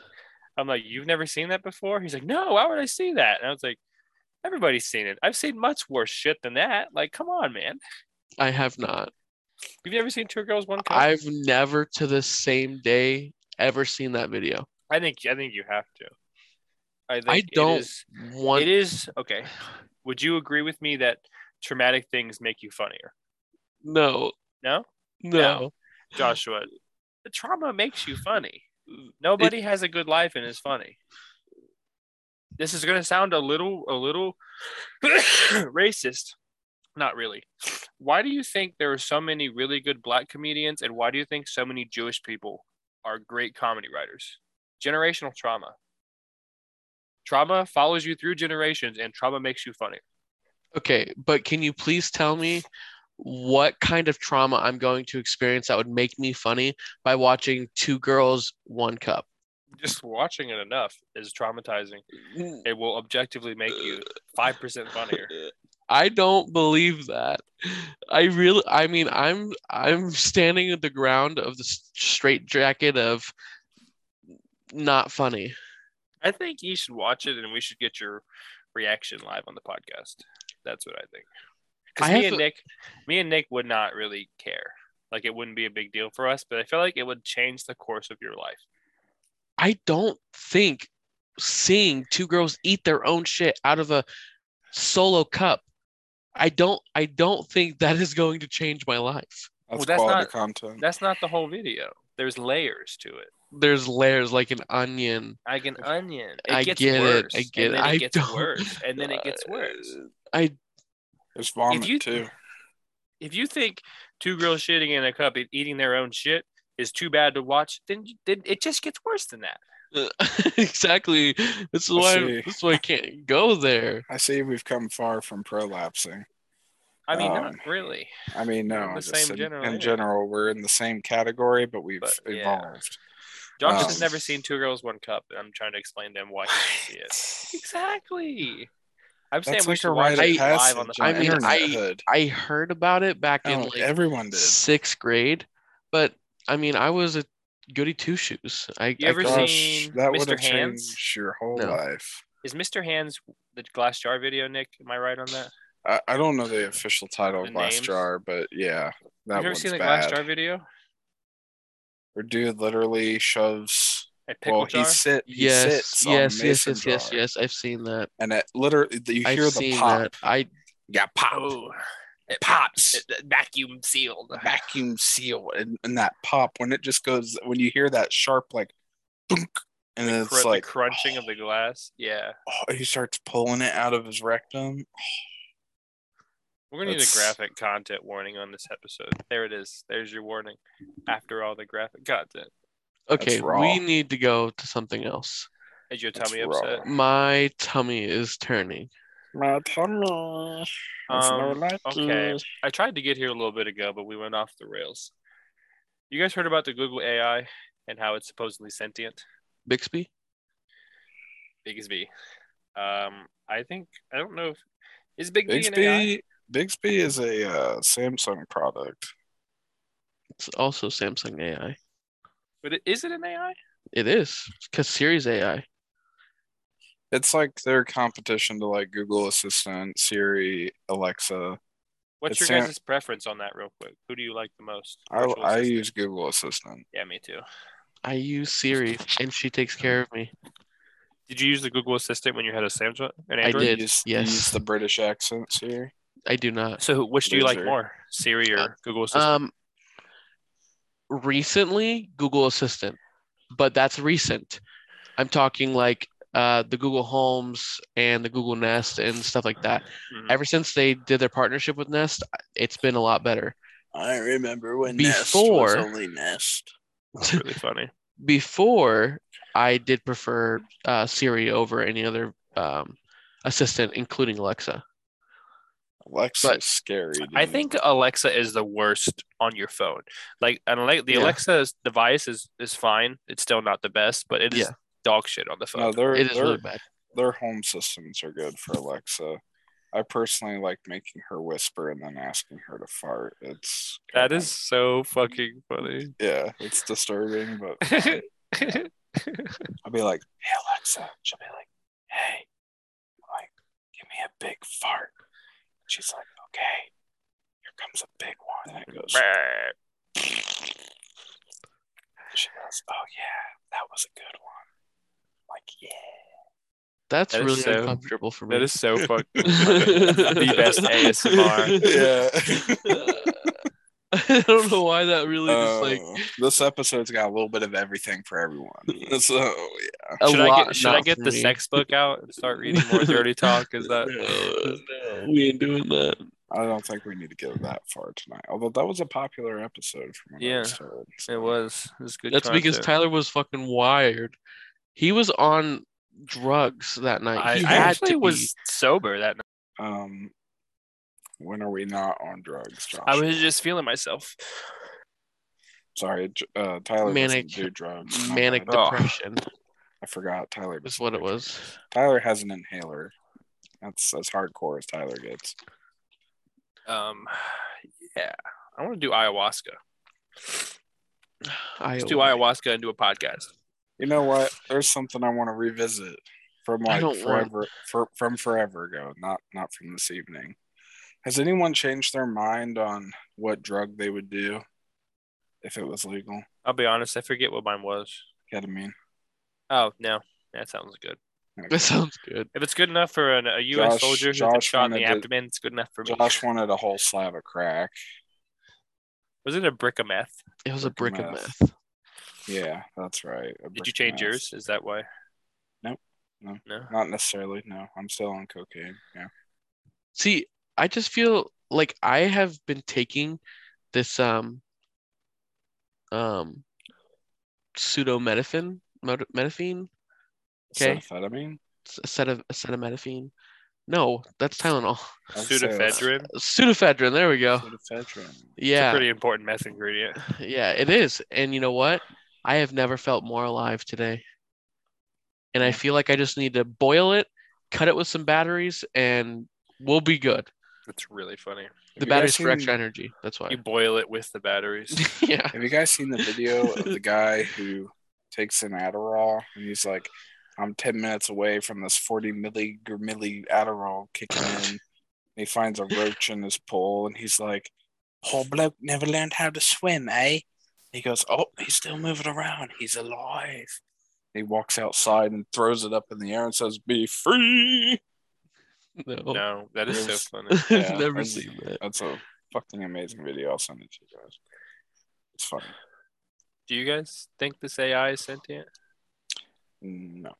I'm like, "You've never seen that before?" He's like, "No. Why would I see that?" And I was like, "Everybody's seen it. I've seen much worse shit than that. Like, come on, man.
I have not.
Have you ever seen Two Girls One Cup?"
I've never to the same day ever seen that video.
I think I think you have to. I, think
I don't
is-
want.
It is okay. Would you agree with me that traumatic things make you funnier?
No,
No,
no.
Joshua. The trauma makes you funny. Nobody has a good life and is funny. This is gonna sound a little, a little racist. Not really. Why do you think there are so many really good black comedians, and why do you think so many Jewish people are great comedy writers? Generational trauma. Trauma follows you through generations, and trauma makes you funny.
Okay, but can you please tell me what kind of trauma I'm going to experience that would make me funny by watching two girls, one cup.
Just watching it enough is traumatizing. Mm. It will objectively make you five percent funnier.
I don't believe that. I really, I mean, I'm I'm standing at the ground of the straight jacket of not funny.
I think you should watch it, and we should get your reaction live on the podcast. That's what I think. Because me and
a-
Nick, me and Nick would not really care. Like it wouldn't be a big deal for us, but I feel like it would change the course of your life.
I don't think seeing two girls eat their own shit out of a solo cup. I don't I don't think that is going to change my life.
That's,
Well, that's not-
content.
That's not the whole video. There's layers to it.
There's layers like an onion.
Like an onion. It
I
gets
get it,
worse.
I get
and
it.
then
I
it gets
don't-
worse. And then it gets worse.
I
There's vomit
you-
too.
If you think two girls shitting in a cup and eating their own shit is too bad to watch, then, then it just gets worse than that.
exactly. This is
I
why
see.
this is why I can't go there.
I see we've come far from prolapsing.
I mean, not
Um,
really.
I mean, no,
in the same
in,
general
in
area.
general, we're in the same category, but we've
But, yeah.
evolved.
Josh
Um,
has never seen Two Girls One Cup, and I'm trying to explain to him why he see it. Exactly. I'm saying
That's
we
like
should
a
watch it live on the
passage.
I mean, I- I heard about it back in
Oh,
like
everyone did.
sixth grade, but I mean, I was a goody two shoes. I,
You
I
ever
Gosh,
seen
that would
Mr.
have
Hands?
changed your whole
No.
life.
Is Mr. Hands the glass jar video, Nick? Am I right on that?
I, I don't know the official title
The
of Glass
names?
Jar, but yeah, that
Have you ever
one's
seen the
bad.
glass jar video?
Where dude literally shoves.
A pickle
Well,
jar?
he sit. He
yes,
sits on
yes, yes,
mason
yes, yes, yes. I've seen that.
and it literally you
I've
hear the
seen
pop.
that. I
Yeah, pop.
Oh, it
pops.
It- it vacuum sealed.
vacuum seal and, and that pop when it just goes when you hear that sharp like thunk, and
The,
then
cr-
it's
the
like
crunching of the glass. Yeah.
oh, he starts pulling it out of his rectum
We're gonna need a graphic content warning on this episode. There it is. There's your warning. After all the graphic content.
Okay. We need to go to something else.
Is your
That's
tummy
raw.
upset?
My tummy is turning.
my tummy
Um, okay. I tried to get here a little bit ago, but we went off the rails. You guys heard about the Google AI and how it's supposedly sentient?
Bixby.
Bigsby. Um, I think I don't know if is Big B an AI?
Bixby Bixby is a uh, Samsung product
It's also Samsung AI.
But it, is it an AI?
It is because Siri's AI.
it's like their competition to like Google Assistant Siri Alexa
What's
It's
your
Sam-
guys' preference on that, real quick? Who do you like the most?
I, I use Google Assistant
Yeah, me too.
I use Siri and she takes care of me.
Did you use the Google Assistant when you had a Samsung? An
I did.
You use, you
yes.
use the British accent Siri
I do not.
So, which do you like more, Siri or Google Assistant?
Um, recently Google Assistant, but that's recent. I'm talking like uh, the Google Homes and the Google Nest and stuff like that.
Mhm.
Ever since they did their partnership with Nest, it's been a lot better.
I remember when
Before-
Nest was only Nest.
It's really funny.
Before, I did prefer uh, Siri over any other um, assistant, including Alexa.
Alexa's
But-
scary
I think Alexa is the worst on your phone. Like, and like the
Yeah.
Alexa device is is fine. It's still not the best, but it is
Yeah.
dog shit on the phone.
no their,
It is
their,
really bad.
their home systems are good for Alexa I personally like making her whisper and then asking her to fart. It's
that is so fucking funny.
yeah, it's disturbing, but I'll be like, "Hey Alexa," she'll be like, "Hey," I'm like, "Give me a big fart." She's like, "Okay." Here comes a big one, and it goes. She goes, "Oh yeah, that was a good one." I'm like, yeah.
That's
That is
really
so-
uncomfortable for me.
that is so fucking the best ASMR.
Yeah.
I don't know why that really just like
Uh, this episode's got a little bit of everything for everyone. So yeah.
a
Should I get should I get the
me.
sex book out and start reading more dirty talk? Is that
No, no, we ain't doing that.
I don't think we need to go that far tonight. Although that was a popular episode from what I
Yeah,
was told. so-
it was it was good.
That's because. Tyler was fucking wired. He was on drugs that night.
I,
he
I
had
actually
to
was sober that night.
Um When are we not on drugs, Josh?
I was just feeling myself.
sorry. Uh, Tyler
Manic-
doesn't do drugs. My
Manic
bad.
Oh.
depression
I forgot. Tyler
is what it was.
Tyler has an inhaler. That's as hardcore as Tyler gets.
Um, yeah, I want to do ayahuasca.
I
Let's do ayahuasca and do a podcast.
You know what? There's something I want to revisit from like
don't want-
forever, for, from forever ago, not not from this evening. Has anyone changed their mind on what drug they would do if it was legal?
I'll be honest, I forget what mine was.
Ketamine.
Oh no, that sounds good.
That sounds good.
If it's good enough for an, a U.S.
Josh-
soldier who's been shot in the
wanted to-
abdomen, it's good enough for me.
Josh wanted a whole slab of crack.
Was it a brick of meth?
It was a
Brick
brick
of
of
meth.
meth.
Yeah, that's right.
Did you change
meth.
yours? Is that why?
Nope. No.
No.
Not necessarily. No, I'm still on cocaine. Yeah.
See, I just feel like I have been taking this um um pseudometaphine, meta- metaphine, Okay.
Acetaminophen?
aceta- acetaminophen. No, that's Tylenol.
I'd say that's
Pseudoephedrine.
Pseudoephedrine. There we go.
Pseudoephedrine.
It's a
Yeah,
pretty important meth ingredient.
yeah, it is. And you know what? I have never felt more alive today. And I feel like I just need to boil it, cut it with some batteries, and we'll be good.
It's really funny.
The
Have you guys
batteries for
seen-
extra energy. That's why.
You boil it with the batteries.
yeah.
Have you guys seen the video of the guy who takes an Adderall and he's like, I'm 10 minutes away from this 40 milli milli Adderall kicking in. he finds a roach in his pool and he's like, Poor bloke never learned how to swim, eh? He goes, Oh, he's still moving around. He's alive. He walks outside and throws it up in the air and says, Be free.
No.
no, that is so
Yes.
funny.
Yeah,
Never
that's-
seen that.
That's a fucking amazing video. I'll send it to you guys. It's funny.
Do you guys think this AI is sentient?
No,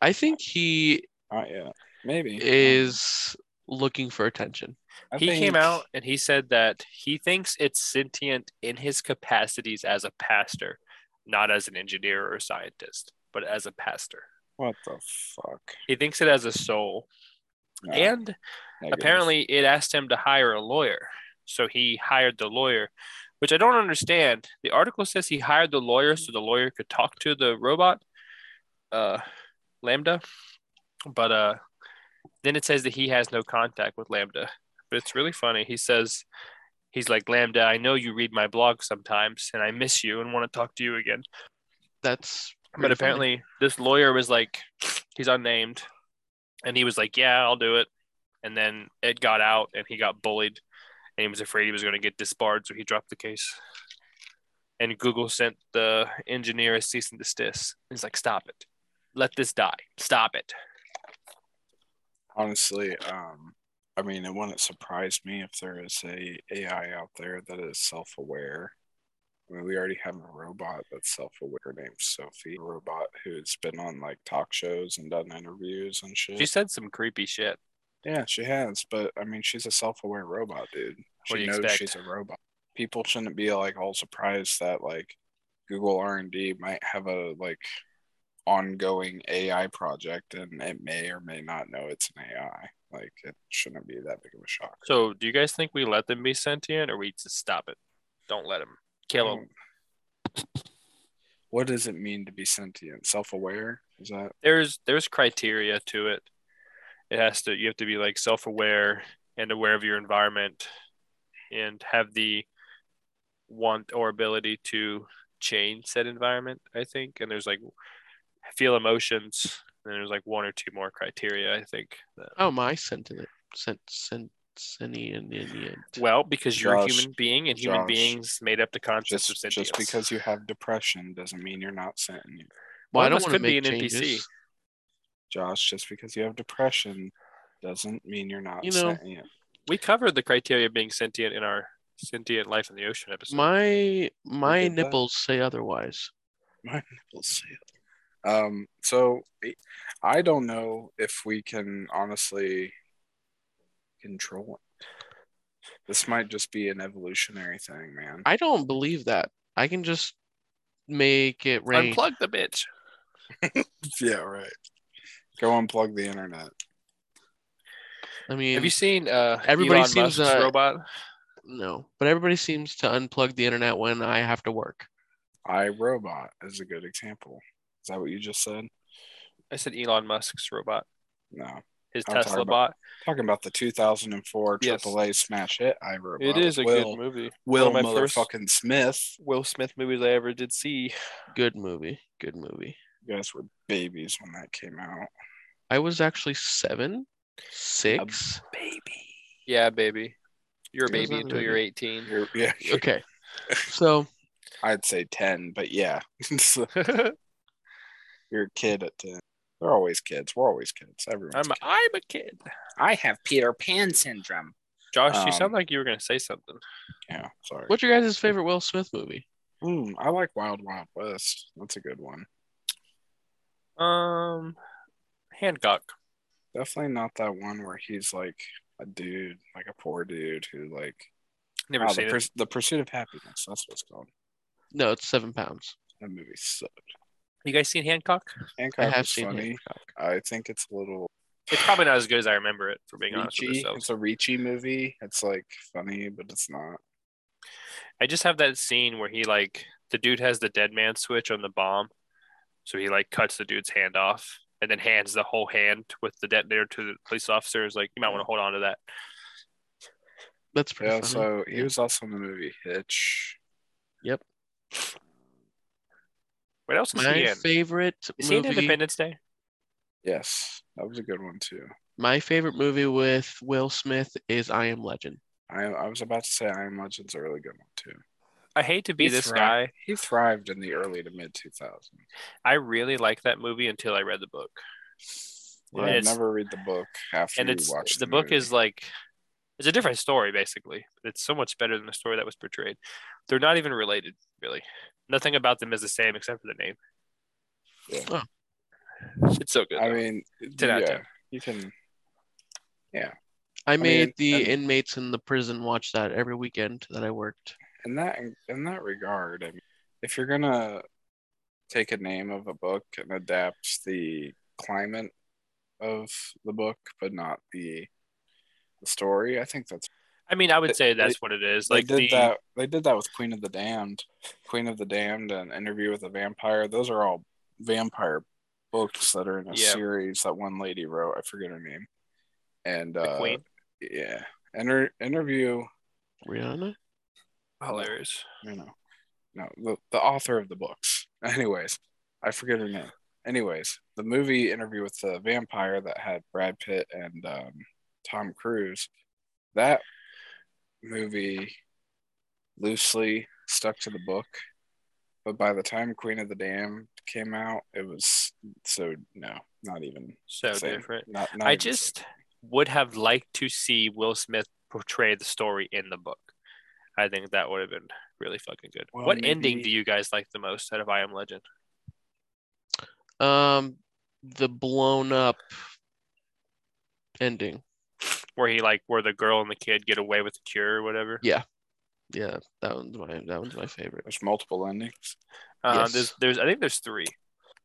I think he
not yet. Maybe.
is looking for attention.
I
he
think-
came out and he said that he thinks it's sentient in his capacities as a pastor, not as an engineer or scientist, but as a pastor.
What the fuck?
He thinks it has a soul.
No,
and apparently it asked him to hire a lawyer. So he hired the lawyer, which I don't understand. The article says he hired the lawyer so the lawyer could talk to the robot, uh, LaMDA. But uh, then it says that he has no contact with LaMDA. But it's really funny. He says, he's like, LaMDA, I know you read my blog sometimes and I miss you and want to talk to you again.
That's
But
pretty funny.
apparently, this lawyer was like, he's unnamed, and he was like, "Yeah, I'll do it." And then it got out, and he got bullied, and he was afraid he was going to get disbarred, so he dropped the case. And Google sent the engineer a cease and desist. He's like, "Stop it, let this die, stop it."
honestly, um, I mean, it wouldn't surprise me if there is a AI out there that is self-aware. I mean, we already have a robot that's self-aware named Sophie, a robot who's been on like talk shows and done interviews and shit.
She said some creepy shit.
Yeah, she has, but I mean, she's a self-aware robot, dude. She
What you
knows
expect?
she's a robot. People shouldn't be like all surprised that like Google R and D might have a like ongoing AI project, and it may or may not know it's an AI. Like, it shouldn't be that big of a shock.
So, do you guys think we let them be sentient, or we just stop it? Don't let them kill them.
What does it mean to be sentient? Self-aware? Is that
there's there's criteria to it. It has to you have to be like self-aware and aware of your environment and have the want or ability to change said environment, I think. And there's like feel emotions and there's like one or two more criteria, I think. that-
Oh my sentient sent sent sentient.
well, because you're a human being and human
Josh,
beings made up the concept of
just
sentience.
just because you have depression doesn't mean you're not sentient,
Well, I don't want to
could be
make
an NPC.
changes.
Josh. Just because you have depression doesn't mean you're not
You know,
sentient.
we covered the criteria of being sentient in our sentient life in the ocean episode.
My my
did that.
nipples say otherwise.
My nipples say it. Um, so I don't know if we can honestly control it. This might just be an evolutionary thing, man.
I don't believe that. I can just make it rain.
Unplug the bitch.
yeah, right. Go unplug the internet.
I mean,
Have you seen uh
Everybody
Elon
seems,
Musk's
uh,
robot?
no, but everybody seems to unplug the internet when I have to work.
I Robot is a good example. Is that what you just said?
I said Elon Musk's robot,
No.
His
I'm talking
Tesla
about-
bot.
Talking about the 2004
Yes.
AAA smash hit, I Robot.
It is a
Will,
good movie.
Will
One of my first
motherfucking Smith.
Will Smith movies I ever did see.
Good movie. Good movie.
You guys were babies when that came out.
I was actually seven, six.
Baby.
Yeah, baby. You're a
Yeah, I
baby
a
until you're 18.
You're, yeah,
Okay. So
I'd say 10, but yeah. You're a kid at 10. They're always kids. We're always kids. Everyone's
I'm
kid.
I'm a kid.
I have Peter Pan syndrome.
Josh, you
Um,
sound like you were gonna say something.
Yeah, sorry.
what's your guys' favorite Will Smith movie?
Mm, I like Wild Wild West. That's a good one.
Um, Hancock.
Definitely not that one where he's like a dude, like a poor dude who like
Never
oh,
seen
the,
it.
Purs- the Pursuit of Happiness. That's what it's called.
No, it's seven pounds.
That movie sucked.
You guys seen Hancock?
Hancock
I have seen
funny.
Hancock.
I think it's a little
It's probably not as good as I remember it. For being honest with
reachy. It's a reachy movie. It's like funny, but it's not.
I just have that scene where he like the dude has the dead man switch on the bomb, so he like cuts the dude's hand off and then hands the whole hand with the detonator to the police officer. Is like you might want to hold on to that.
That's pretty
Yeah,
funny.
so he was also in the movie Hitch.
What else is
my
he in?
favorite
Is he in
movie.
Independence Day?
Yes, that was a good one too.
My favorite movie with Will Smith is I Am Legend.
I I was about to say I Am Legend's a really good one too.
I hate to be
He
this
thri-
guy.
He thrived in the early to mid 2000s.
I really liked that movie until I read the book.
Yeah, I never read the book after
and
you
it's
watch
the,
the,
book
movie.
is like it's a different story basically it's so much better than the story that was portrayed they're not even related really nothing about them is the same except for the name
Yeah.
Oh.
it's so good
I
though.
mean,
10 out of
yeah,
10.
you can.
Yeah i made
mean,
the
and-
inmates in the prison watch that every weekend that I worked.
in that in that regard, I mean, if you're gonna take a name of a book and adapt the climate of the book, but not the the story, I think that's
i mean i would say
they-
that's what it is Like
they
like
did
the
that. They did that with Queen of the Damned, Queen of the Damned, and Interview with a Vampire. Those are all vampire books that are in a
Yeah.
series that one lady wrote. I forget her name. And
the
uh,
queen
yeah, Inter- interview.
Rihanna?
hilarious
you know, no, the, the author of the books. Anyways, I forget her name. Anyways, the movie Interview with the Vampire that had Brad Pitt and um, Tom Cruise, that movie loosely stuck to the book. But by the time Queen of the Dam came out, it was so no, not even
so
same.
different
Not, not
i
even
just
same.
would have liked to see will smith portray the story in the book i think that would have been really fucking good
Well,
what ending do you guys like the most out of i am legend
Um, the blown up ending.
Where he like where the girl and the kid get away with the cure or whatever
Yeah, yeah, that one's my that one's my favorite.
There's multiple endings.
Uh,
Yes.
There's, there's, I think there's three.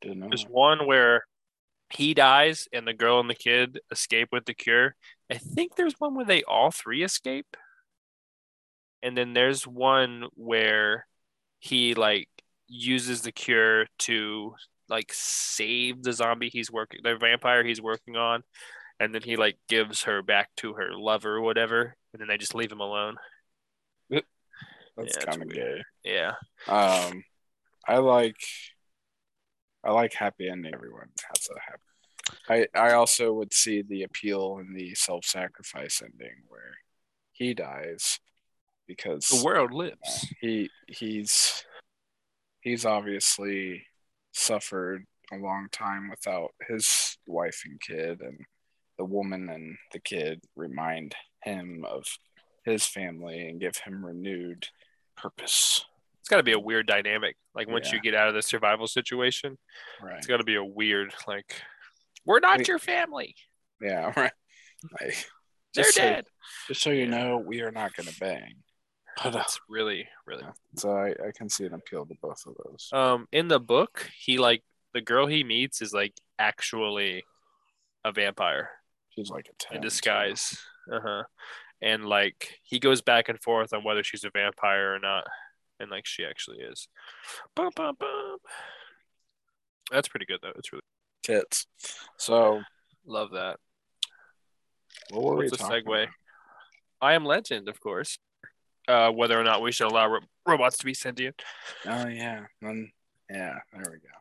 Didn't know.
There's
that.
one where he dies and the girl and the kid escape with the cure. I think there's one where they all three escape. And then there's one where he like uses the cure to like save the zombie he's working, the vampire he's working on. And then he like gives her back to her lover or whatever. And then they just leave him alone.
That's
Yeah,
kind of gay.
Yeah.
Um, I like, I like happy ending. Everyone has a happy. I I also would see the appeal in the self-sacrifice ending where he dies because
The world lives.
he he's he's obviously suffered a long time without his wife and kid and the woman and the kid remind him of his family and give him renewed purpose
It's got to be a weird dynamic. Like once
Yeah.
you get out of the survival situation,
right
it's got to be a weird like we're not your family.
yeah right Like,
They're
just so-
dead.
just so you
Yeah.
know we are not going to bang but uh,
That's really really.
so I, I can see an appeal to both of those
Um, in the book, he like the girl he meets is like actually a vampire.
She's like a 10.
in disguise. Uh huh. And like he goes back and forth on whether she's a vampire or not, and like she actually is. Bum, bum, bum. That's pretty good though. It's really
Tits. So,
love that.
what were we
a segue?
about?
I am Legend, of course. Uh, whether or not we should allow ro- robots to be sentient.
Oh, yeah. Then, yeah, there we go.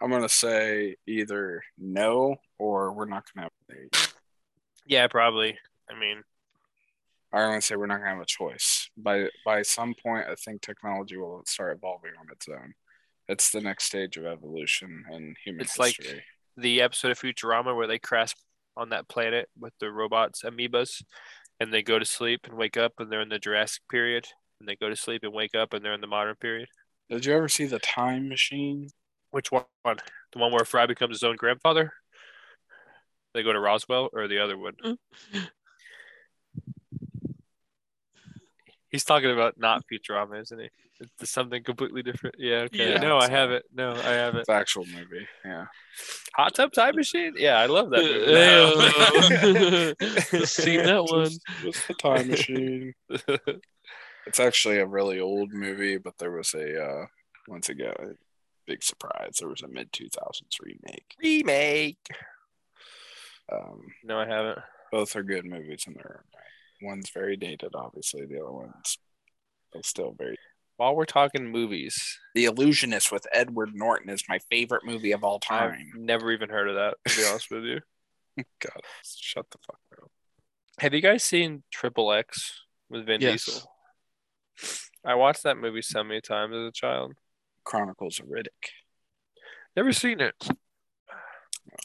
I'm going to say either no or we're not going to have there you go.
Yeah, probably. I mean,
going to say we're not going to have a choice. By by some point, I think technology will start evolving on its own. It's the next stage of evolution in human
It's like- the episode of Futurama where they crash on that planet with the robots, amoebas, and they go to sleep and wake up and they're in the Jurassic period, and they go to sleep and wake up and they're in the modern period.
Did you ever see the Time Machine?
Which one? The one where Fry becomes his own grandfather? They go to Roswell or the other one? He's talking about not Futurama, isn't he? It's something completely different. Yeah, okay.
Yeah,
no, I
uh,
haven't. No, I haven't.
It's actual movie. Yeah.
Hot Tub Time Machine? Yeah, I love that movie.
Ew. Seen that one.
Just, just the Time Machine. It's actually a really old movie, but there was a uh, once again a big surprise. There was a mid two thousands remake.
Remake.
Um,
No, I haven't.
both are good movies in their own right. One's very dated, obviously. The other one's still very.
While we're talking movies,
The Illusionist with Edward Norton is my favorite movie of all time.
I've
time.
never even heard of that, to be honest with you.
God, shut the fuck up.
Have you guys seen Triple X with Vin
Yes.
Diesel? I watched that movie so many times as a child.
Chronicles of Riddick.
Never seen it.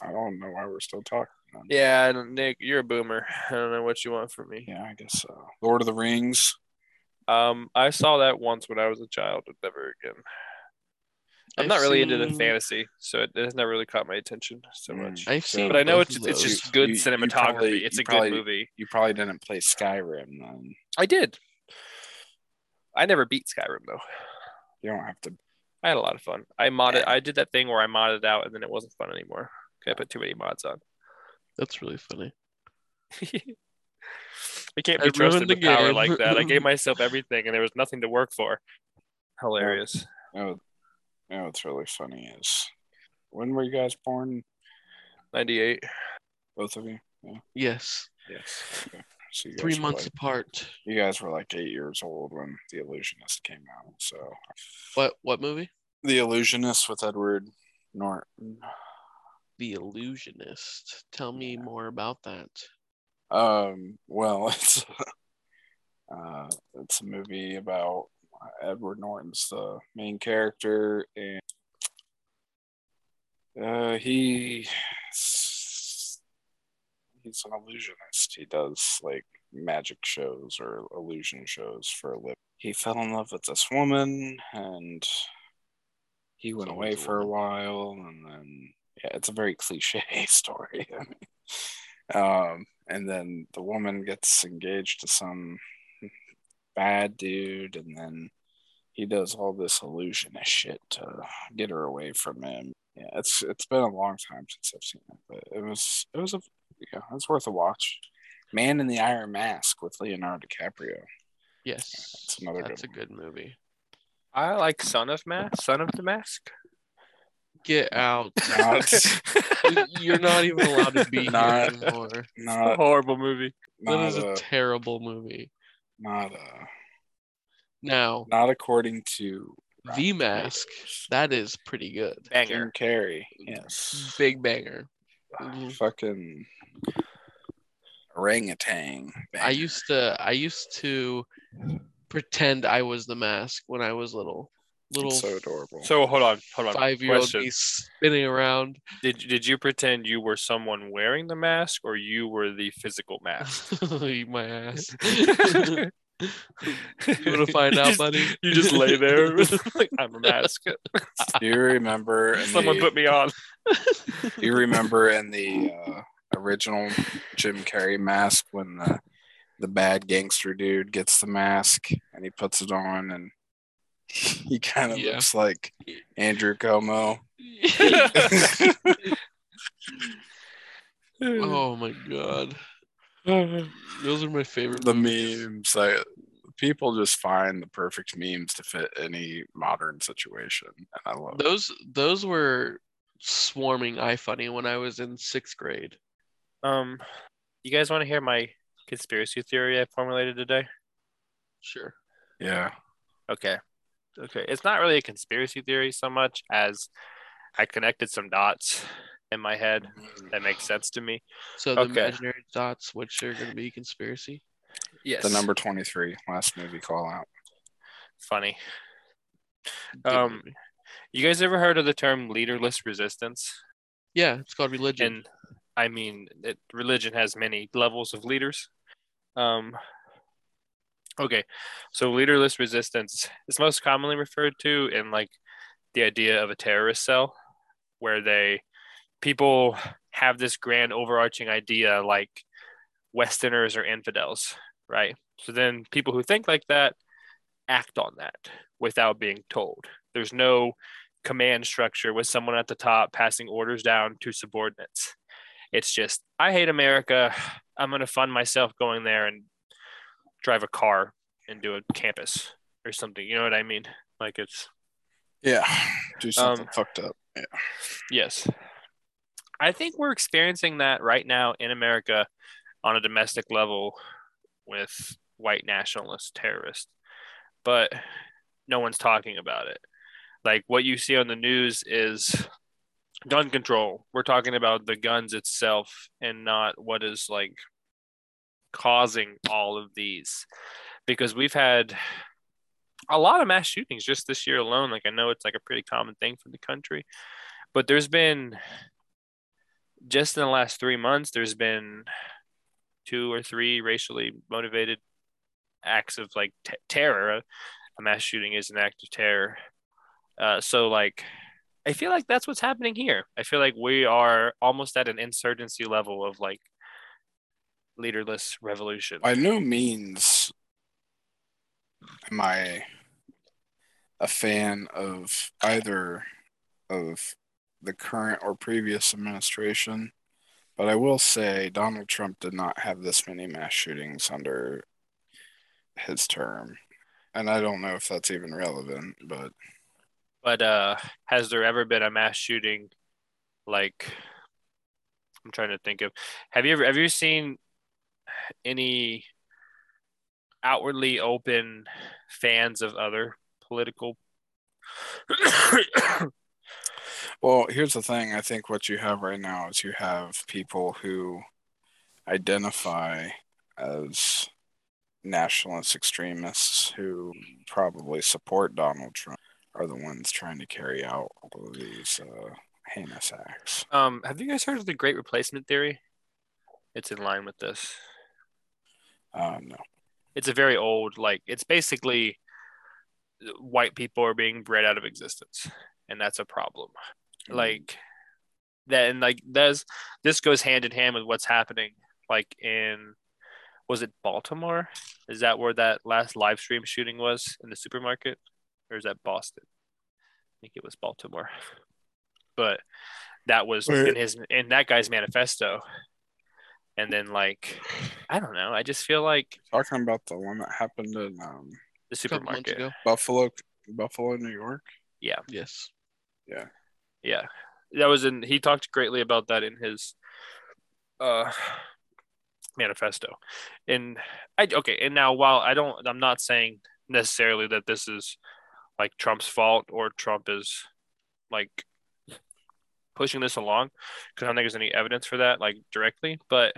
I don't know why we're still talking. Then.
Yeah, Nick, you're a boomer. I don't know what you want from me.
Yeah, I guess so. Lord of the Rings.
Um, I saw that once when I was a child, but never again. I'm
I've
not really into the fantasy, so it, it has never really caught my attention so
Mm.
much.
I've
So-
seen,
But I know it's
of
it's just good
You- you
cinematography.
probably-
it's a
probably-
good movie.
You probably didn't play Skyrim then.
I did. I never beat Skyrim though.
You don't have to.
I had a lot of fun. I modded.
Yeah.
I did that thing where I modded out, and then it wasn't fun anymore. 'cause I put too many mods on.
That's really funny.
I can't
I
be trusted
the
with power
game.
like that. I gave myself everything, and there was nothing to work for. Hilarious.
You know, you know what's really funny is when were you guys born?
Ninety-eight.
Both of you? Yeah.
Yes,
Yes. Okay. So you
three months
Like,
apart.
you guys were like eight years old when The Illusionist came out. So
What what movie?
The Illusionist with Edward Norton.
The Illusionist. Tell me
Yeah.
more about that.
Um. Well, it's uh, it's a movie about Edward Norton's the main character, and uh, he he's an illusionist. He does like magic shows or illusion shows for a living. He fell in love with this woman, and he went away for a while, and then yeah, it's a very cliche story. Um, and then the woman gets engaged to some bad dude, and then he does all this illusionist shit to get her away from him. Yeah, it's it's been a long time since I've seen it, but it was it was a yeah, it's worth a watch. Man in the Iron Mask with Leonardo DiCaprio.
Yes,
That's another
that's
good
a good movie.
I like Son of Mask. Son of the Mask.
Get out!
Not,
You're not even allowed to be here anymore.
Not-
anymore.
a horrible movie.
That
not,
a
a,
terrible movie.
not a,
Now,
not according to
The Mask,
Tomatoes.
that is pretty good.
Jim
Banger.
Carrey, yes.
Big banger. Mhm.
Fucking orangutan.
I used to I used to pretend I was the mask when I was little. Little
It's so adorable.
So hold on, hold on.
five year old
Question.
me spinning around.
Did did you pretend you were someone wearing the mask, or you were the physical mask?
Eat my ass.
you
You wanna find out,
just,
buddy?
You just lay there like I'm a mask.
Do you remember?
Someone
the,
put me on.
Do you remember in the uh, original Jim Carrey mask when the the bad gangster dude gets the mask and he puts it on and he kind of
Yeah.
looks like Andrew Cuomo.
Oh my god. Those are my favorite.
the
movies.
memes like people just find the perfect memes to fit any modern situation and i love it
Those those were swarming iFunny when I was in sixth grade.
Um, you guys want to hear my conspiracy theory I formulated today?
Sure.
yeah
Okay. Okay. It's not really a conspiracy theory so much as I connected some dots in my head that makes sense to me.
So the
Okay.
imaginary dots, which are going to be conspiracy.
Yes.
the number 23 last movie call out
funny.
Good
Um,
movie.
You guys ever heard of the term leaderless resistance?
yeah, it's called religion.
And I mean, it, religion has many levels of leaders. Um, okay, so leaderless resistance is most commonly referred to in like the idea of a terrorist cell, where they people have this grand overarching idea like Westerners are infidels, right? So then people who think like that act on that without being told. There's no command structure with someone at the top passing orders down to subordinates. It's just, I hate America. I'm going to fund myself going there and drive a car into a campus or something. You know what I mean? Like it's,
yeah do something
Um,
fucked up yeah
yes. I think we're experiencing that right now in America on a domestic level with white nationalist terrorists, but no one's talking about it. Like what you see on the news is gun control. We're talking about the guns itself and not what is like causing all of these because we've had a lot of mass shootings just this year alone. Like I know it's like a pretty common thing for the country, but there's been just in the last three months, there's been two or three racially motivated acts of like t- terror. A mass shooting is an act of terror. Uh, so like, I feel like that's what's happening here. I feel like we are almost at an insurgency level of like leaderless revolution.
by no means am I a fan of either of the current or previous administration, but I will say Donald Trump did not have this many mass shootings under his term. And I don't know if that's even relevant, but
But uh, has there ever been a mass shooting? Like, I'm trying to think of. Have you ever have you seen any outwardly open fans of other political?
Well, here's the thing. I think what you have right now is you have people who identify as nationalist extremists who probably support Donald Trump are the ones trying to carry out all of these uh, heinous acts.
um, have you guys heard of the Great Replacement theory? It's in line with this.
Uh, no.
It's a very old, like it's basically white people are being bred out of existence, and that's a problem. like that and like there's this goes hand in hand with what's happening like in was it baltimore? Is that where that last live stream shooting was in the supermarket? Or is that boston? I think it was baltimore. But that was in his in that guy's manifesto and then like i don't know i just feel like
Talking about the one that happened in um,
the
a couple months
supermarket
ago.
Buffalo, Buffalo, New York. Yeah.
Yes.
Yeah. Yeah that was in he talked greatly about that in his uh manifesto and i okay and now while i don't i'm not saying necessarily that this is like trump's fault or trump is like pushing this along because i don't think there's any evidence for that like directly but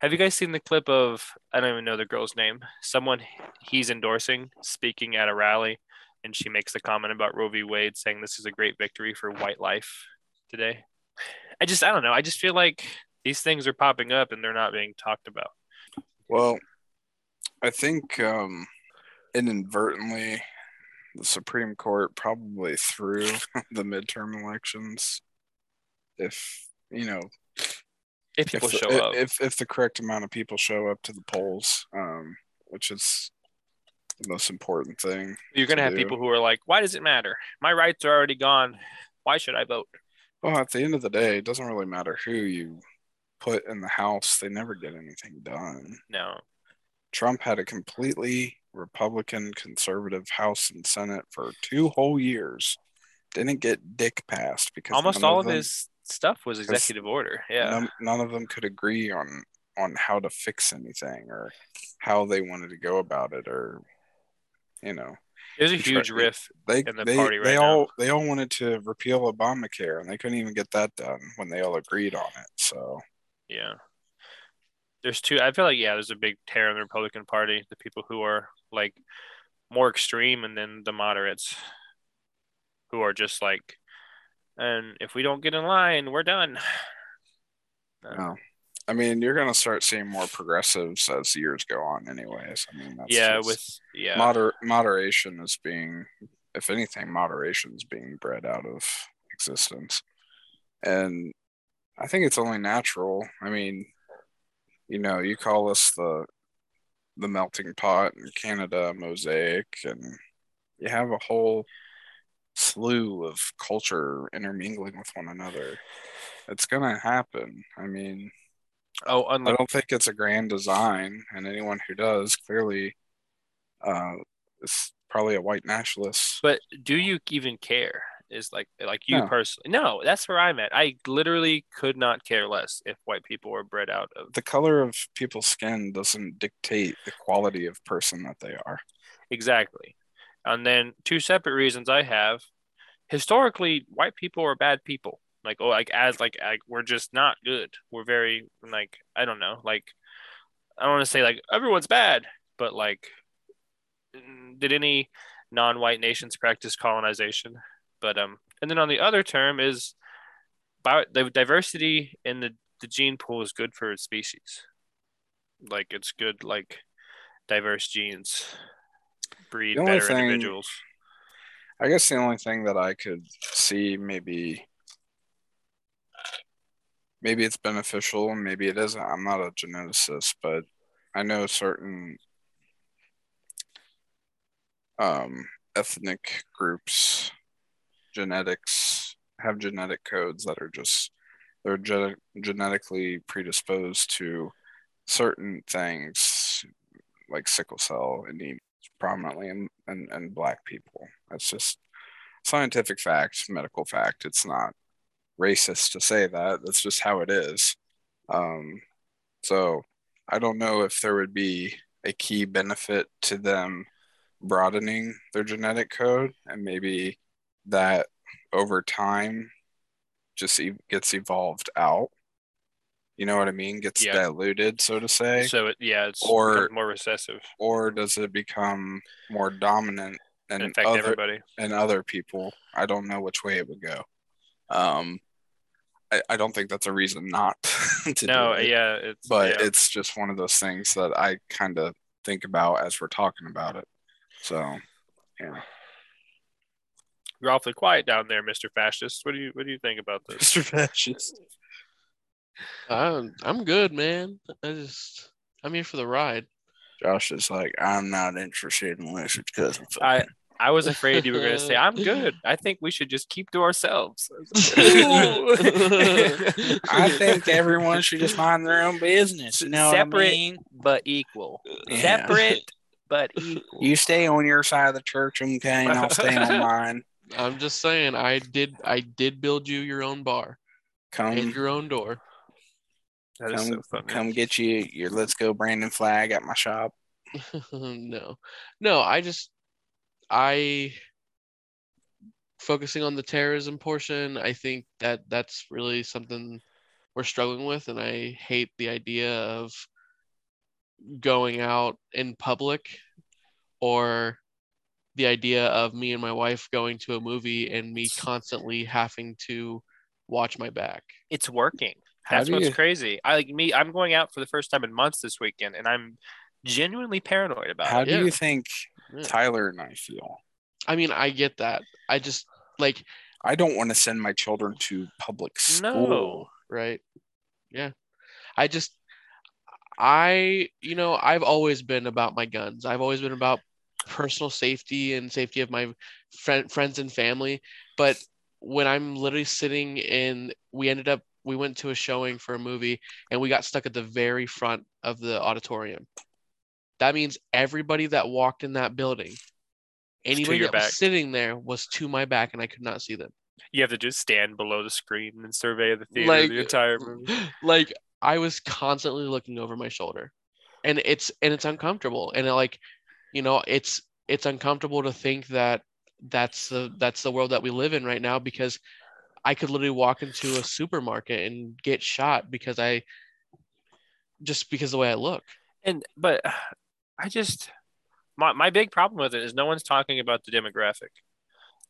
have you guys seen the clip of i don't even know the girl's name someone he's endorsing speaking at a rally and she makes the comment about Roe v. Wade, saying this is a great victory for white life today. I just, I don't know. I just feel like these things are popping up and they're not being talked about.
Well, I think um, inadvertently, the Supreme Court probably threw the midterm elections. If you know,
If people
if, the-
show up,
if if the correct amount of people show up to the polls, um, which is the most important thing.
you're going to have
do.
people who are like, why does it matter? My rights are already gone. Why should I vote?
Well, at the end of the day, it doesn't really matter who you put in the House, they never get anything done.
No.
Trump had a completely Republican conservative House and Senate for two whole years. Didn't get dick passed because
Almost all of
them-
his stuff was executive order. Yeah.
none, none of them could agree on on how to fix anything or how they wanted to go about it or you know
There's a huge riff.
they
In the
they,
party right
they
now.
all they all wanted to repeal Obamacare and they couldn't even get that done when they all agreed on it so
Yeah. There's two. I feel like yeah, there's a big tear in the Republican Party. The people who are like more extreme, and then the moderates, who are just like, and if we don't get in line, we're done.
No. I mean you're gonna start seeing more progressives as years go on anyways. I mean that's
yeah, with yeah,
moder- moderation is being if anything moderation is being bred out of existence. And i think it's only natural. I mean you know you call us the the melting pot in canada mosaic and you have a whole slew of culture intermingling with one another it's gonna happen i mean
oh,
I don't think it's a grand design, and anyone who does clearly uh, is probably a white nationalist.
But do you even care? Is like like you
No.
personally? No, that's where I'm at. I literally could not care less if white people were bred out of
The color of people's skin doesn't dictate the quality of person that they are.
exactly. And then two separate reasons I have. Historically, white people are bad people. Like oh, like as like, like we're just not good. We're very like I don't know. Like I don't want to say like everyone's bad, but like did any non-white nations practice colonization? But um, and then on the other term is bio, the diversity in the the gene pool is good for species. Like it's good, like diverse genes breed better
thing-
individuals.
I guess the only thing that I could see maybe maybe it's beneficial and maybe it isn't. I'm not a geneticist, but I know certain um, ethnic groups genetics have genetic codes that are just they're gen- genetically predisposed to certain things like sickle cell anemia prominently in, in, in black people. That's just scientific fact medical fact. It's not racist to say that. That's just how it is. Um, so i don't know if there would be a key benefit to them broadening their genetic code and maybe that over time just e- gets evolved out you know what i mean gets
Yeah.
diluted so to say
So it, yeah, it's
Or-
more recessive
or does it become more dominant
and
and
affect
other
everybody.
and other people i don't know which way it would go um i, I don't think that's a reason not to
No,
do it,
yeah, it's
but
yeah.
it's just one of those things that i kind of think about as we're talking about it so yeah
you're awfully quiet down there, Mister Fascist. What do you what do you think about this?
mr fascist
I'm, I'm good, man. I just I'm here for the ride.
josh is like i'm not interested unless it's because
I I was afraid you were going to say I'm good. I think we should just keep to ourselves.
I think everyone should just mind their own business. You know what I mean?
but equal.
Yeah.
Separate but equal.
You stay on your side of the church, okay, and I'll stay on mine.
I'm just saying, I did I did build you your own bar and
come
your own door.
That is
come,
so funny.
come get you your let's go brandon flag at my shop
no, no, I just I focusing on the terrorism portion. I think that that's really something we're struggling with, and I hate the idea of going out in public or the idea of me and my wife going to a movie and me constantly having to watch my back.
It's working.
How
That's what's
you-
crazy. I like me. I'm going out for the first time in months this weekend, and I'm genuinely paranoid about
how
it.
do
yeah.
you think
Yeah.
tyler and i feel
I mean, I get that. I just like
I don't want to send my children to public school.
No.
right yeah i just i you know i've always been about my guns i've always been about personal safety and safety of my friend, friends and family but when i'm literally sitting in we ended up we went to a showing for a movie and we got stuck at the very front of the auditorium. That means everybody that walked in that building, anybody that was sitting there was to my back and I could not see them.
You have to just stand below the screen and survey the theater
Like-
the entire movie.
like I was constantly looking over my shoulder. And it's and it's uncomfortable. And it, like, you know, it's it's uncomfortable to think that that's the that's the world that we live in right now because I could literally walk into a supermarket and get shot because I just because of the way I look.
And but I just my my big problem with it is no one's talking about the demographic.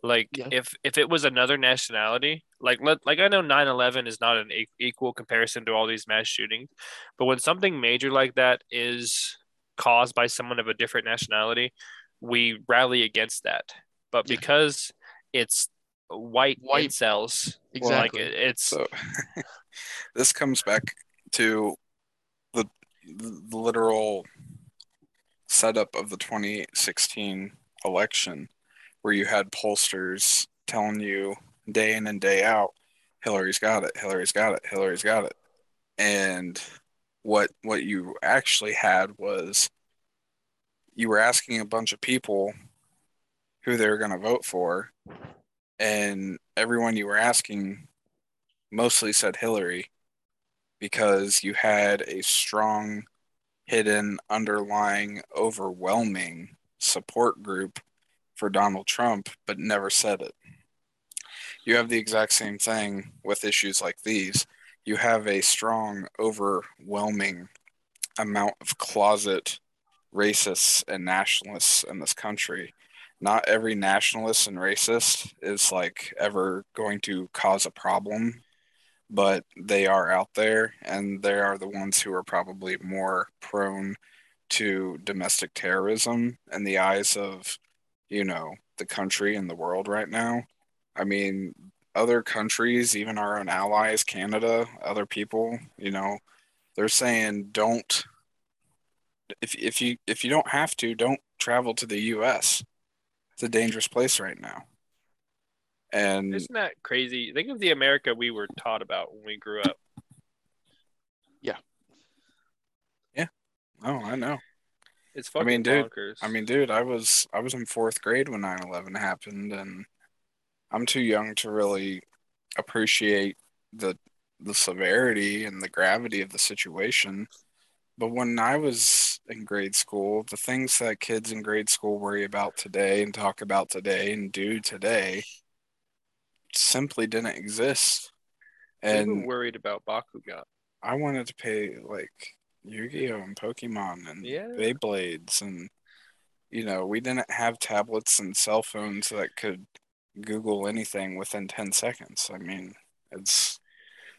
Like
Yeah.
if if it was another nationality, like let like I know 9/11 is not an equal comparison to all these mass shootings, but when something major like that is caused by someone of a different nationality, we rally against that. But
Yeah.
because it's white
White-
like
Exactly.
it, it's
So this comes back to the the literal setup of the 2016 election where you had pollsters telling you day in and day out Hillary's got it, Hillary's got it, Hillary's got it. And what what you actually had was you were asking a bunch of people who they were going to vote for and everyone you were asking mostly said Hillary because you had a strong, hidden, underlying, overwhelming support group for Donald Trump, but never said it. You have the exact same thing with issues like these. You have a strong, overwhelming amount of closet racists and nationalists in this country. Not every nationalist and racist is like ever going to cause a problem but they are out there and they are the ones who are probably more prone to domestic terrorism in the eyes of you know the country and the world right now. I mean other countries even our own allies canada other people you know they're saying don't if, if you if you don't have to don't travel to the us it's a dangerous place right now and
isn't that crazy? Think of the America we were taught about when we grew up. Yeah. Yeah.
Oh i know
It's fucking I
mean, dude,
bonkers.
I mean, dude, I was I was in fourth grade when 9/11 happened, and I'm too young to really appreciate the the severity and the gravity of the situation. But when I was in grade school, the things that kids in grade school worry about today and talk about today and do today simply didn't exist. And
worried about Bakugan.
I wanted to pay like Yu-Gi-Oh and Pokemon and
Yeah.
Beyblades and you know, we didn't have tablets and cell phones that could Google anything within 10 seconds. I mean, it's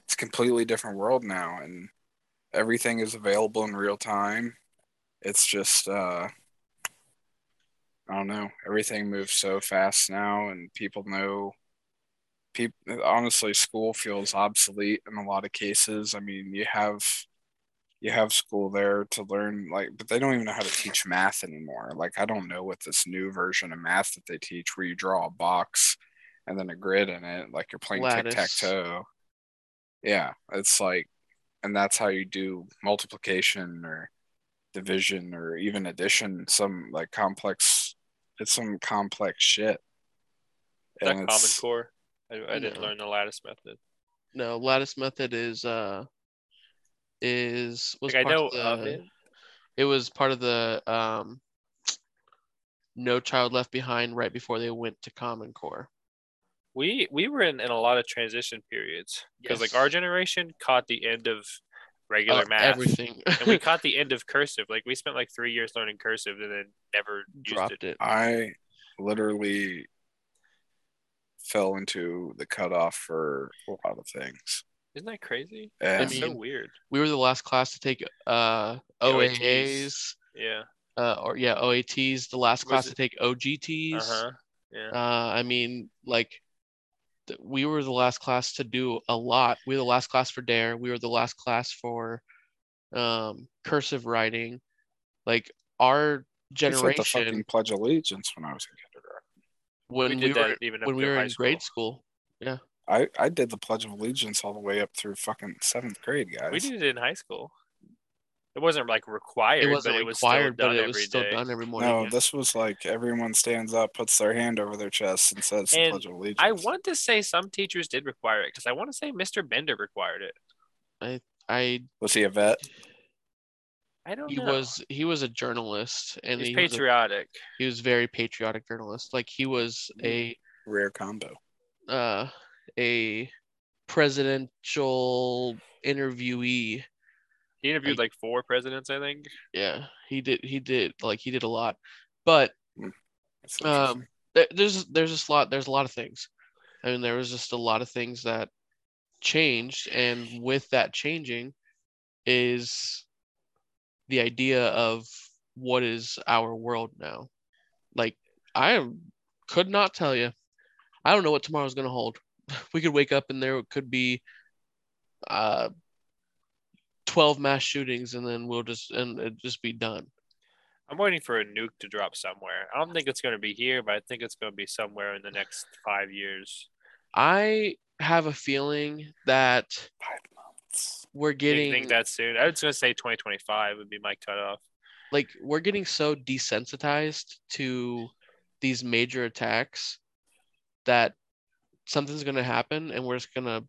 it's a completely different world now and everything is available in real time. It's just uh I don't know. Everything moves so fast now and people know people honestly school feels obsolete in a lot of cases. I mean, you have you have school there to learn like but they don't even know how to teach math anymore. Like I don't know what this new version of math that they teach where you draw a box and then a grid in it like you're playing
Lattice.
tic-tac-toe. Yeah, it's like and that's how you do multiplication or division or even addition some like complex it's some complex shit.
Is that
And
Common Core? I, I didn't
No.
learn the lattice method.
No, lattice method is uh is was
Like I
part
know
of the,
of it.
it was part of the um No Child Left Behind right before they went to Common Core.
We we were in, in a lot of transition periods because like our generation caught the end of regular
Uh,
math.
everything
and we caught the end of cursive. Like we spent like three years learning cursive and then never used
dropped
it.
it.
I literally fell into the cutoff for a lot of things.
Isn't that crazy?
And
It's so
mean,
weird.
We were the last class to take uh
OATs.
OAAs,
Yeah.
uh, or yeah, OATs, the last
Was
class
it-
to take OGTs.
Uh huh. Yeah.
Uh, I mean, like, th- we were the last class to do a lot. We were the last class for Dare. We were the last class for um, cursive writing. Like our generation.
I said the fucking Pledge of Allegiance when I was in kindergarten.
when
we
we,
did
were
that even
when we were
high
in grade school, Yeah.
I I did the Pledge of Allegiance all the way up through fucking seventh grade, guys.
We did it in high school. It wasn't like required,
It wasn't
but it was
required,
still done
but it
every
was still
day.
done every morning.
no,
yeah.
this was like everyone stands up, puts their hand over their chest, and says the
And
Pledge of Allegiance.
I want to say some teachers did require it because I want to say Mr. Bender required it.
I I
Was he a vet?
I don't know.
he
know.
was he was a journalist and
He's
he was, a,
patriotic.
he was very patriotic journalist. Like he was a
Rare combo.
uh a presidential interviewee.
He interviewed like four presidents, I think.
Yeah, he did he did like he did a lot. But um there, there's there's just a lot there's a lot of things. I mean there was just a lot of things that changed and with that changing is the idea of what is our world now. Like I am- could not tell you. I don't know what tomorrow's going to hold. We could wake up and there could be uh 12 mass shootings and then we'll just and it just be done.
I'm waiting for a nuke to drop somewhere. I don't think it's going to be here, but I think it's going to be somewhere in the next five years.
I have a feeling that
Five months.
we're
you
getting
think that soon? I was going to say 2025 would be my cutoff.
like we're getting so desensitized to these major attacks that something's going to happen and we're just going to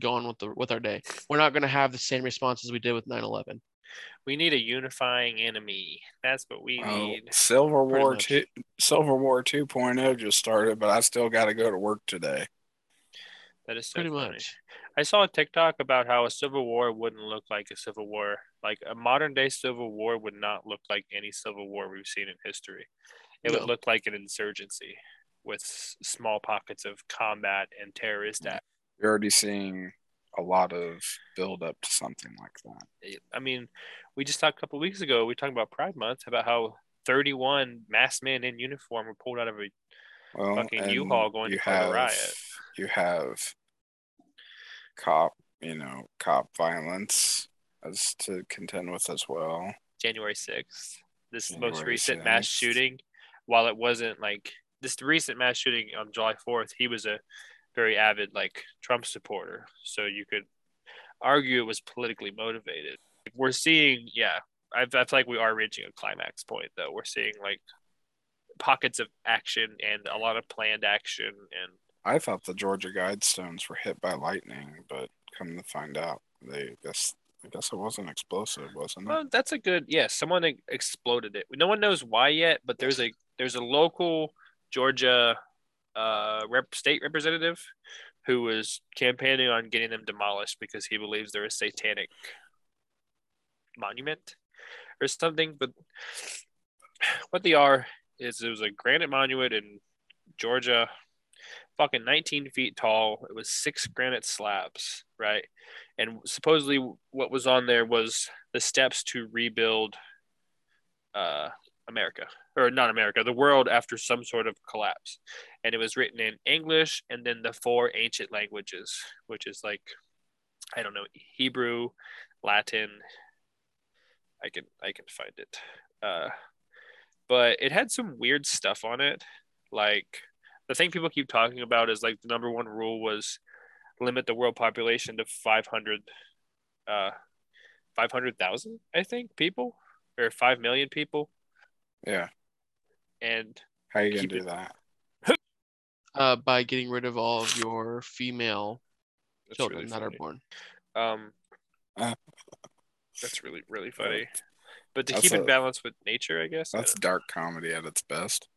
go on with the with our day. We're not going to have the same responses we did with 9/11.
We need a unifying enemy. That's what we
Well,
need.
Civil
War two, Civil War 2.0 just started, but I still got to go to work today.
That is so
Pretty
funny.
much.
I saw a TikTok about how a civil war wouldn't look like a civil war. Like a modern day civil war would not look like any civil war we've seen in history. It
No.
would look like an insurgency with s- small pockets of combat and terrorist mm. act.
You're already seeing a lot of build up to something like that.
I mean, we just talked a couple weeks ago. We talked about Pride Month about how 31 masked men in uniform were pulled out of a
well,
fucking U-Haul going to fight a riot.
You have cop, you know, cop violence as to contend with as well.
January 6th. This most
January
recent mass shooting, while it wasn't like this recent mass shooting on July 4th, he was a very avid like Trump supporter. So you could argue it was politically motivated. We're seeing, yeah, I, I feel like we are reaching a climax point though. We're seeing like pockets of action and a lot of planned action and
I thought the Georgia Guidestones were hit by lightning, but come to find out, they guess I guess it wasn't explosive, wasn't it?
Well, that's a good yeah. Someone exploded it. No one knows why yet, but there's a there's a local Georgia uh, rep, state representative who was campaigning on getting them demolished because he believes they're a satanic monument or something. But what they are is it was a granite monument in Georgia, fucking 19 feet tall. It was six granite slabs, right? And supposedly what was on there was the steps to rebuild uh, America or not America, the world after some sort of collapse. And it was written in English and then the four ancient languages, which is like I don't know, Hebrew, Latin. I can I can find it. Uh, but it had some weird stuff on it. Like the thing people keep talking about is like the number one rule was limit the world population to 500 uh 500,000 I think people or 5 million people
Yeah.
and
How you gonna do
it-
that?
Uh, by getting rid of all of your female
that's
children
really
that are born.
Um
Uh.
that's really really funny. But to
That's
keep in
a-
balance with nature, I guess.
That's
don't-
dark comedy at its best.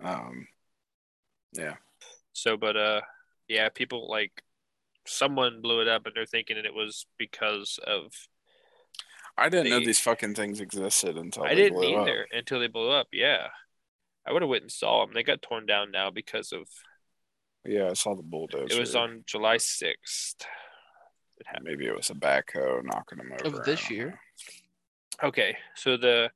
Um, yeah.
So but uh yeah, people like someone blew it up and they're thinking it was because of
I didn't know these fucking things existed until
I
they
didn't
blew up.
either until they blew up. Yeah, I would have went and saw them. They got torn down now because of
Yeah, I saw the bulldozer.
it was on July sixth. It happened.
Maybe it was a backhoe knocking them over.
Of this year?
know.
Okay, so the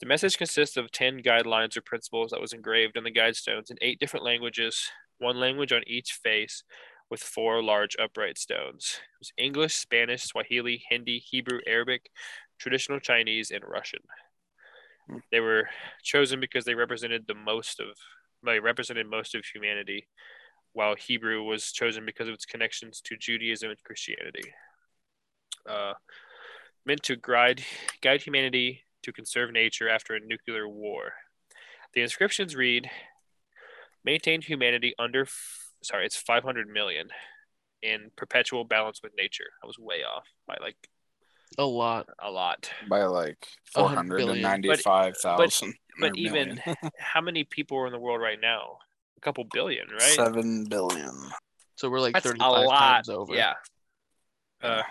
the message consists of ten guidelines or principles that was engraved on the guidestones in eight different languages, one language on each face, with four large upright stones. It was English, Spanish, Swahili, Hindi, Hebrew, Arabic, traditional Chinese, and Russian.
Hmm.
They were chosen because they represented the most of they represented most of humanity while Hebrew was chosen because of its connections to Judaism and Christianity. Uh, meant to guide, guide humanity to conserve nature after a nuclear war. The inscriptions read, maintain humanity under, f- sorry, it's 500 million in perpetual balance with nature. I was way off by like
A lot.
a lot.
by like
A
four
hundred
hundred
billion.
and ninety-five thousand.
But even how many people are in the world right now? A couple billion, right?
seven billion.
So we're like
That's a
35
lot.
times over.
Yeah. Uh,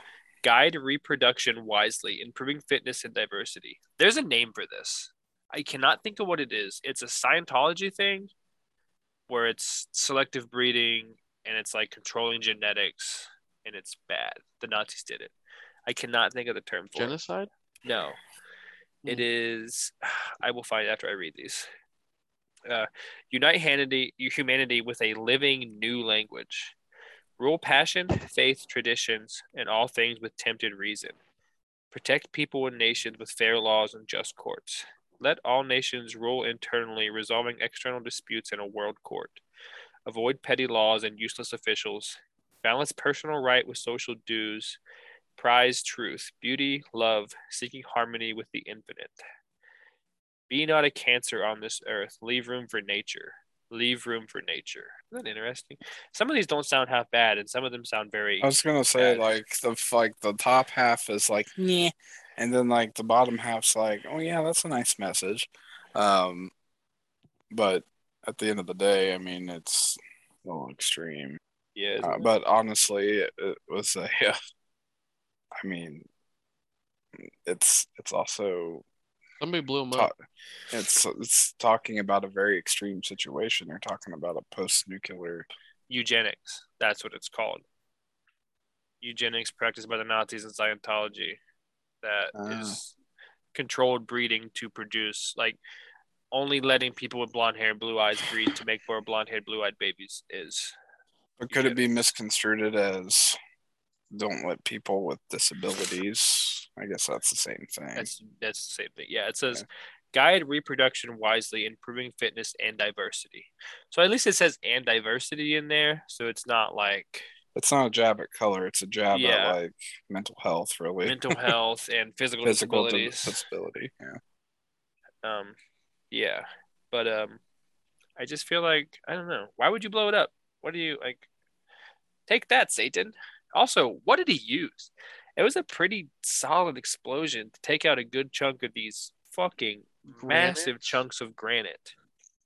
guide reproduction wisely, improving fitness and diversity. There's a name for this. I cannot think of what it is. It's a Scientology thing where it's selective breeding and it's like controlling genetics and it's bad. The Nazis did it. I cannot think of the term for it.
Genocide?
No. It is I will find it after I read these. Uh, unite humanity, humanity with a living new language. Rule passion, faith, traditions, and all things with tempted reason. Protect people and nations with fair laws and just courts. Let all nations rule internally, resolving external disputes in a world court. Avoid petty laws and useless officials. Balance personal right with social dues. Prize truth, beauty, love, seeking harmony with the infinite. Be not a cancer on this earth. Leave room for nature. Leave room for nature. Isn't that interesting? Some of these don't sound half bad, and some of them sound very.
I was gonna say
bad.
like the like the top half is like yeah, and then like the bottom half's like oh yeah, that's a nice message. Um, but at the end of the day, I mean it's a little extreme.
yeah,
Uh, but honestly, it, it was a. I mean, it's it's also
Somebody blew him up.
it's it's talking about a very extreme situation. They're talking about a post-nuclear.
eugenics. That's what it's called. Eugenics practiced by the Nazis in Scientology. That is
Ah.
controlled breeding to produce like only letting people with blonde hair and blue eyes breed to make more blonde haired, blue eyed babies is
But could it be misconstrued as don't let people with disabilities? I guess that's the same thing.
that's that's the same thing. Yeah, it says guide reproduction wisely, improving fitness and diversity. So at least it says and diversity in there, so it's not like
It's not a jab at color. It's a jab
Yeah.
at like mental health, really.
mental health and physical,
Physical
disabilities.
disability. Yeah.
Um, yeah, but um, I just feel like I don't know. Why would you blow it up? What do you like? Take that, Satan. Also, what did he use? It was a pretty solid explosion to take out a good chunk of these fucking massive chunks of granite.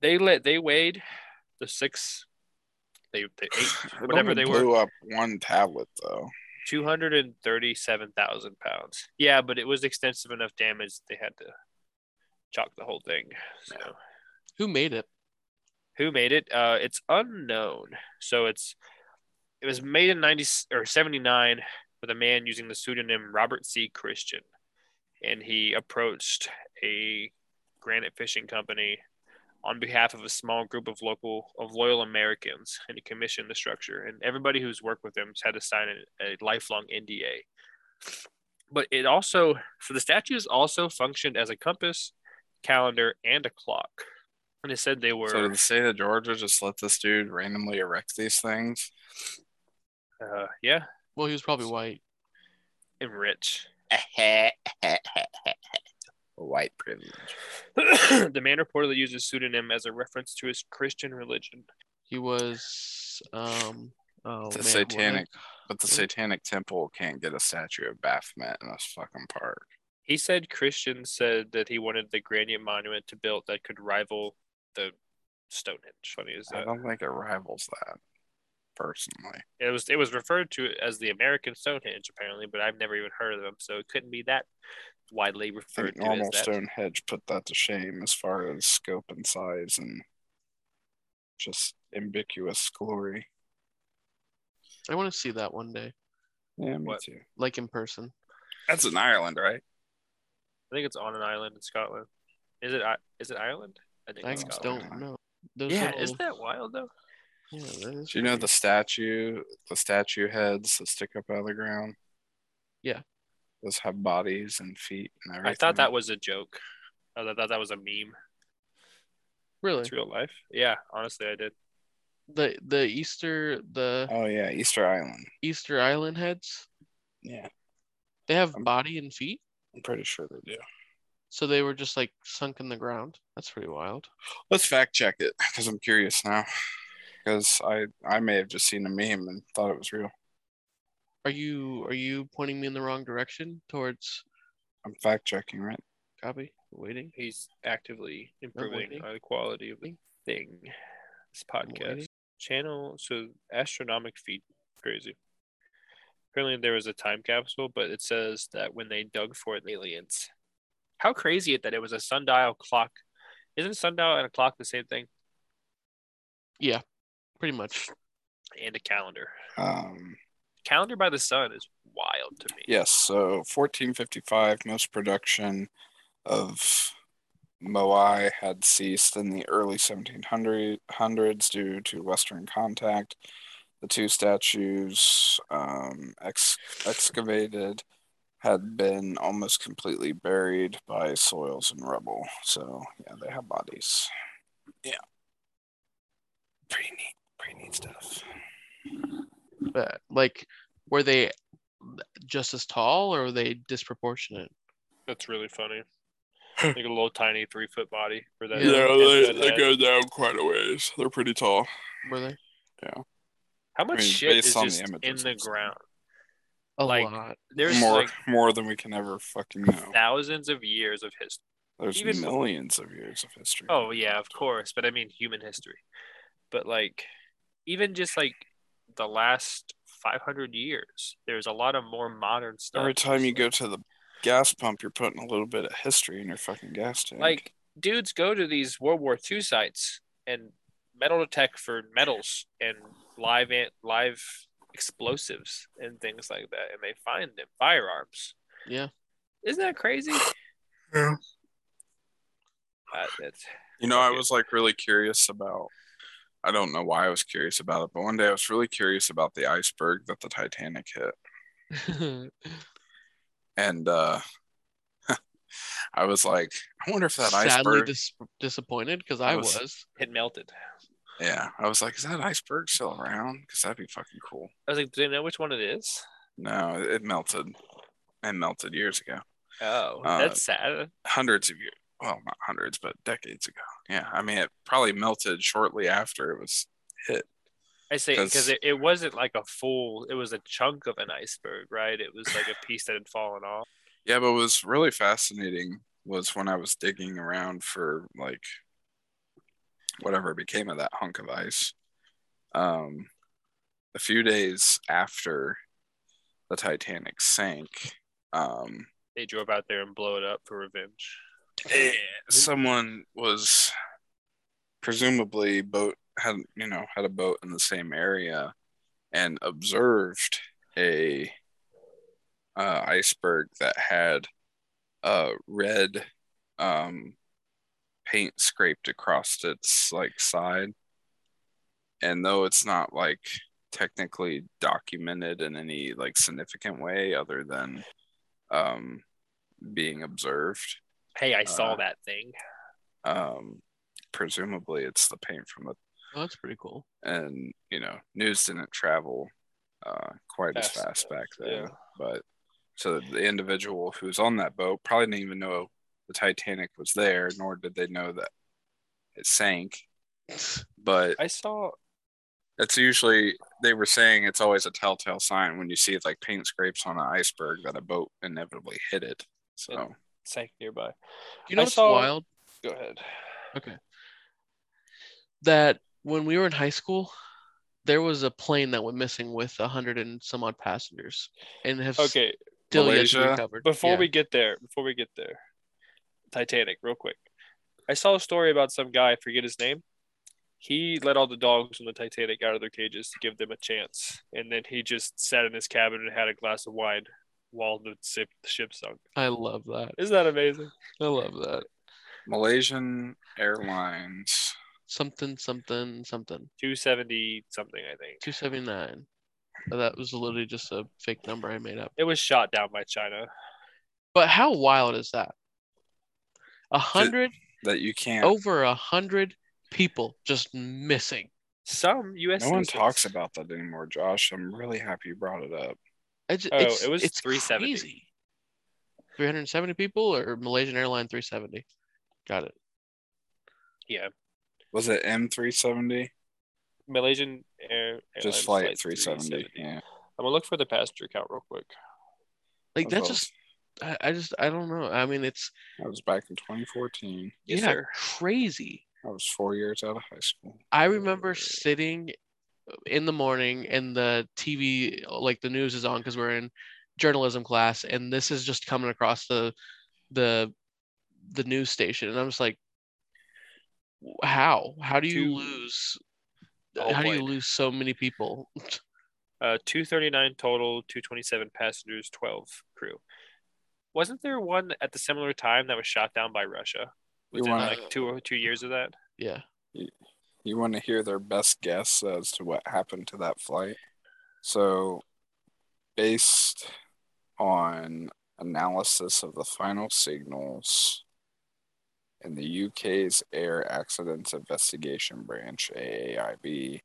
They let they weighed the six, they, whatever they were,
blew up one tablet though.
two hundred and thirty-seven thousand pounds. Yeah, but it was extensive enough damage they had to chalk the whole thing. So.
Who made it?
Who made it? Uh, it's unknown. So it's it was made in ninety or seventy nine with a man using the pseudonym Robert C. Christian, and he approached a granite fishing company on behalf of a small group of local of loyal Americans, and he commissioned the structure. And everybody who's worked with him has had to sign a, a lifelong NDA. But it also so the statues also functioned as a compass, calendar, and a clock. And it said they were
So did the state of Georgia just let this dude randomly erect these things?
Uh, yeah,
Well, he was probably white.
and rich.
White privilege.
the man reportedly used his pseudonym as a reference to his Christian religion.
He was um oh
the
man,
satanic,
what-
but the Satanic Temple can't get a statue of Baphomet in this fucking park.
He said Christians said that he wanted the granite monument to build that could rival the Stonehenge. Funny is that?
I don't think it rivals that, personally.
It was it was referred to as the American Stonehenge apparently, but I've never even heard of them, so it couldn't be that widely
I
referred
think
to as
normal
that.
Stonehenge put that to shame as far as scope and size and just ambiguous glory.
I want to see that one day,
Yeah, me
What?
too.
like in person.
That's in Ireland, right?
I think it's on an island in Scotland. Is it I- is it Ireland? I think
I
it's Scotland.
don't know. Those
Yeah,
little-
isn't that wild though?
Yeah, that is
Do you know the statue, the statue heads that stick up out of the ground?
Yeah.
Those have bodies and feet and everything.
I thought that was a joke. I thought that was a meme.
really?
It's real life. Yeah, honestly, I did.
The the Easter the
Oh yeah, Easter Island.
Easter Island heads.
Yeah,
They have
Um,
body and feet,
I'm pretty sure they do.
so they were just like sunk in the ground. That's pretty wild.
Let's fact check it because I'm curious now. Because I I may have just seen a meme and thought it was real.
Are you are you pointing me in the wrong direction towards
I'm fact checking, right?
copy? Waiting.
He's actively improving
waiting.
the quality of the thing. This podcast channel. So astronomic feat, crazy. Apparently, there was a time capsule, but it says that when they dug for it, aliens. How crazy it that it was a sundial clock. Isn't sundial and a clock the same thing?
Yeah, pretty much.
And a calendar.
Um,
Calendar by the sun is wild to me.
yes. So 1455, most production of Moai had ceased in the early 1700s due to Western contact. The two statues um, ex- excavated had been almost completely buried by soils and rubble. So yeah, they have bodies. Yeah, pretty neat, pretty neat stuff.
But like, were they just as tall or were they disproportionate?
That's really funny. like a little tiny three foot body for that.
Yeah,
they go
down quite a ways. They're pretty tall.
Were they Yeah.
How much
I mean,
shit is
on the
just in the ground?
a
Like,
lot?
There's
more
like
more than we can ever fucking know.
thousands of years of history.
There's
even-
millions of years of history.
Oh yeah, of course, but I mean human history. But like even just like the last 500 years, there's a lot of more modern stuff.
Every time you go to the gas pump, you're putting a little bit of history in your fucking gas tank.
like dudes go to these World War II sites and metal detect for metals and live an- live explosives and things like that, and they find them firearms.
Yeah.
Isn't that crazy?
Yeah.
Uh, that's
you know, I was like really curious about. I don't know why I was curious about it, but one day I was really curious about the iceberg that the Titanic hit, and uh I was like, I wonder if that
Sadly
iceberg.
dis- disappointed because I
I
was.
was-
it melted.
Yeah, I was like, is that iceberg still around? Because that'd be fucking cool.
I was like, do they know which one it is?
No, it it melted. It melted years ago.
Oh,
Uh,
that's sad.
hundreds of years well not hundreds but decades ago yeah i mean it probably melted shortly after it was hit
I say because it, it wasn't like a full. It was a chunk of an iceberg, right? It was like a piece that had fallen off.
yeah but what was really fascinating was when i was digging around for like whatever became of that hunk of ice um a few days after the titanic sank um
They drove out there and blow it up for revenge.
Eh, someone was presumably boat had you know had a boat in the same area and observed a uh, iceberg that had uh, red um, paint scraped across its like side. And though it's not like technically documented in any like significant way other than um, being observed
Hey, I saw
Uh,
that thing.
um presumably it's the paint from the
Oh, that's pretty cool.
and you know news didn't travel uh quite as
Fast
fast back then
yeah.
but so the individual who was on that boat probably didn't even know the titanic was there nor did they know that it sank but
I saw.
it's usually they were saying it's always a telltale sign when you see like paint scrapes on an iceberg that a boat inevitably hit it so
sank nearby.
You know
I
what's
saw-
wild?
Go ahead. Okay.
That when we were in high school, there was a plane that went missing with a hundred and some odd passengers, and have
Okay,
still yet to recovered.
before
Yeah.
we get there, before we get there, Titanic, real quick. I saw a story about some guy. I forget his name. He let all the dogs on the Titanic out of their cages to give them a chance, and then he just sat in his cabin and had a glass of wine while the ship, the ship sunk.
I love that.
Isn't that amazing?
I love that.
malaysian airlines
Something, something, something.
Two seventy something, I think.
Two seventy nine. That was literally just a fake number I made up.
It was shot down by China.
But how wild is that? A hundred,
that you can't
over a hundred people just missing.
Some U.S.
No one talks about that anymore, Josh. I'm really happy you brought it up.
It's,
Oh,
it's,
it was
it's
370.
crazy. 370 people or Malaysian airline 370? Got it.
Yeah,
Was it M370?
Malaysian Air.
Just
Airlines
flight 370. Yeah.
I'm gonna look for the passenger count real quick.
Like
That
that's just I, I just I don't know. I mean it's
That was back in 2014.
Yeah,
sir.
crazy.
I was four years out of high school.
I remember sitting in the morning and the TV, like the news is on because we're in journalism class, and this is just coming across the the the news station, and I'm just like, how? How do you
Two-
lose?
all
How do you lose so many people?
Uh, 239 total, 227 passengers, 12 crew. Wasn't there one at the similar time that was shot down by Russia? Within
wanna-
like two or two years of that?
Yeah,
You want to hear their best guess as to what happened to that flight? So, based on analysis of the final signals in the UK's Air Accidents Investigation Branch, AAIB,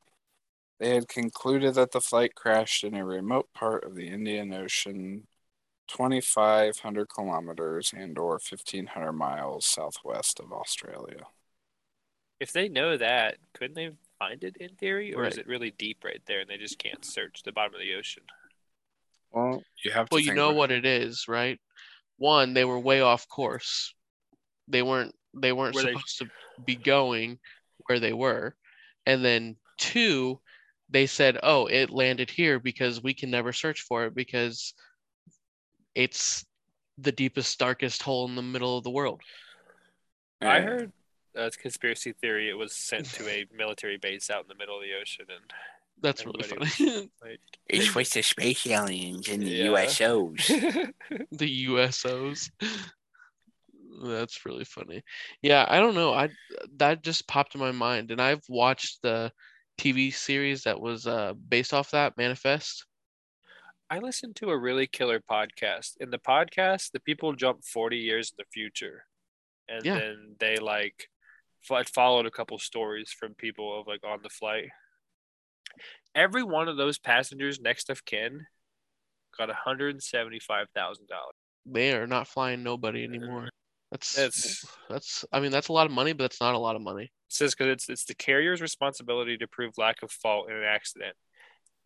they had concluded that the flight crashed in a remote part of the Indian Ocean, 2,500 kilometers and or 1,500 miles southwest of Australia.
If they know that, couldn't they find it in theory? Or is it really deep right there and they just can't search the bottom of the ocean?
Well, you have to
well, you know
about-
what it is, right? One, they were way off course. They weren't. They weren't
Were they-
supposed to be going where they were, and then two, they said, "Oh, it landed here because we can never search for it because it's the deepest, darkest hole in the middle of the world."
I heard a conspiracy theory it was sent to a military base out in the middle of the ocean and
That's really funny.
like
It's with the space aliens and the
Yeah.
USOs.
the USOs. That's really funny. Yeah, I don't know. I that just popped in my mind, and I've watched the TV series that was uh, based off that Manifest.
I listened to a really killer podcast. In the podcast, the people jump 40 years in the future. And
Yeah.
then they like fo- followed a couple stories from people of like on the flight. Every one of those passengers next of kin got $175,000.
They are not flying nobody anymore. That's
That's
that's. I mean, that's a lot of money, but that's not a lot of money.
it says because it's it's the carrier's responsibility to prove lack of fault in an accident,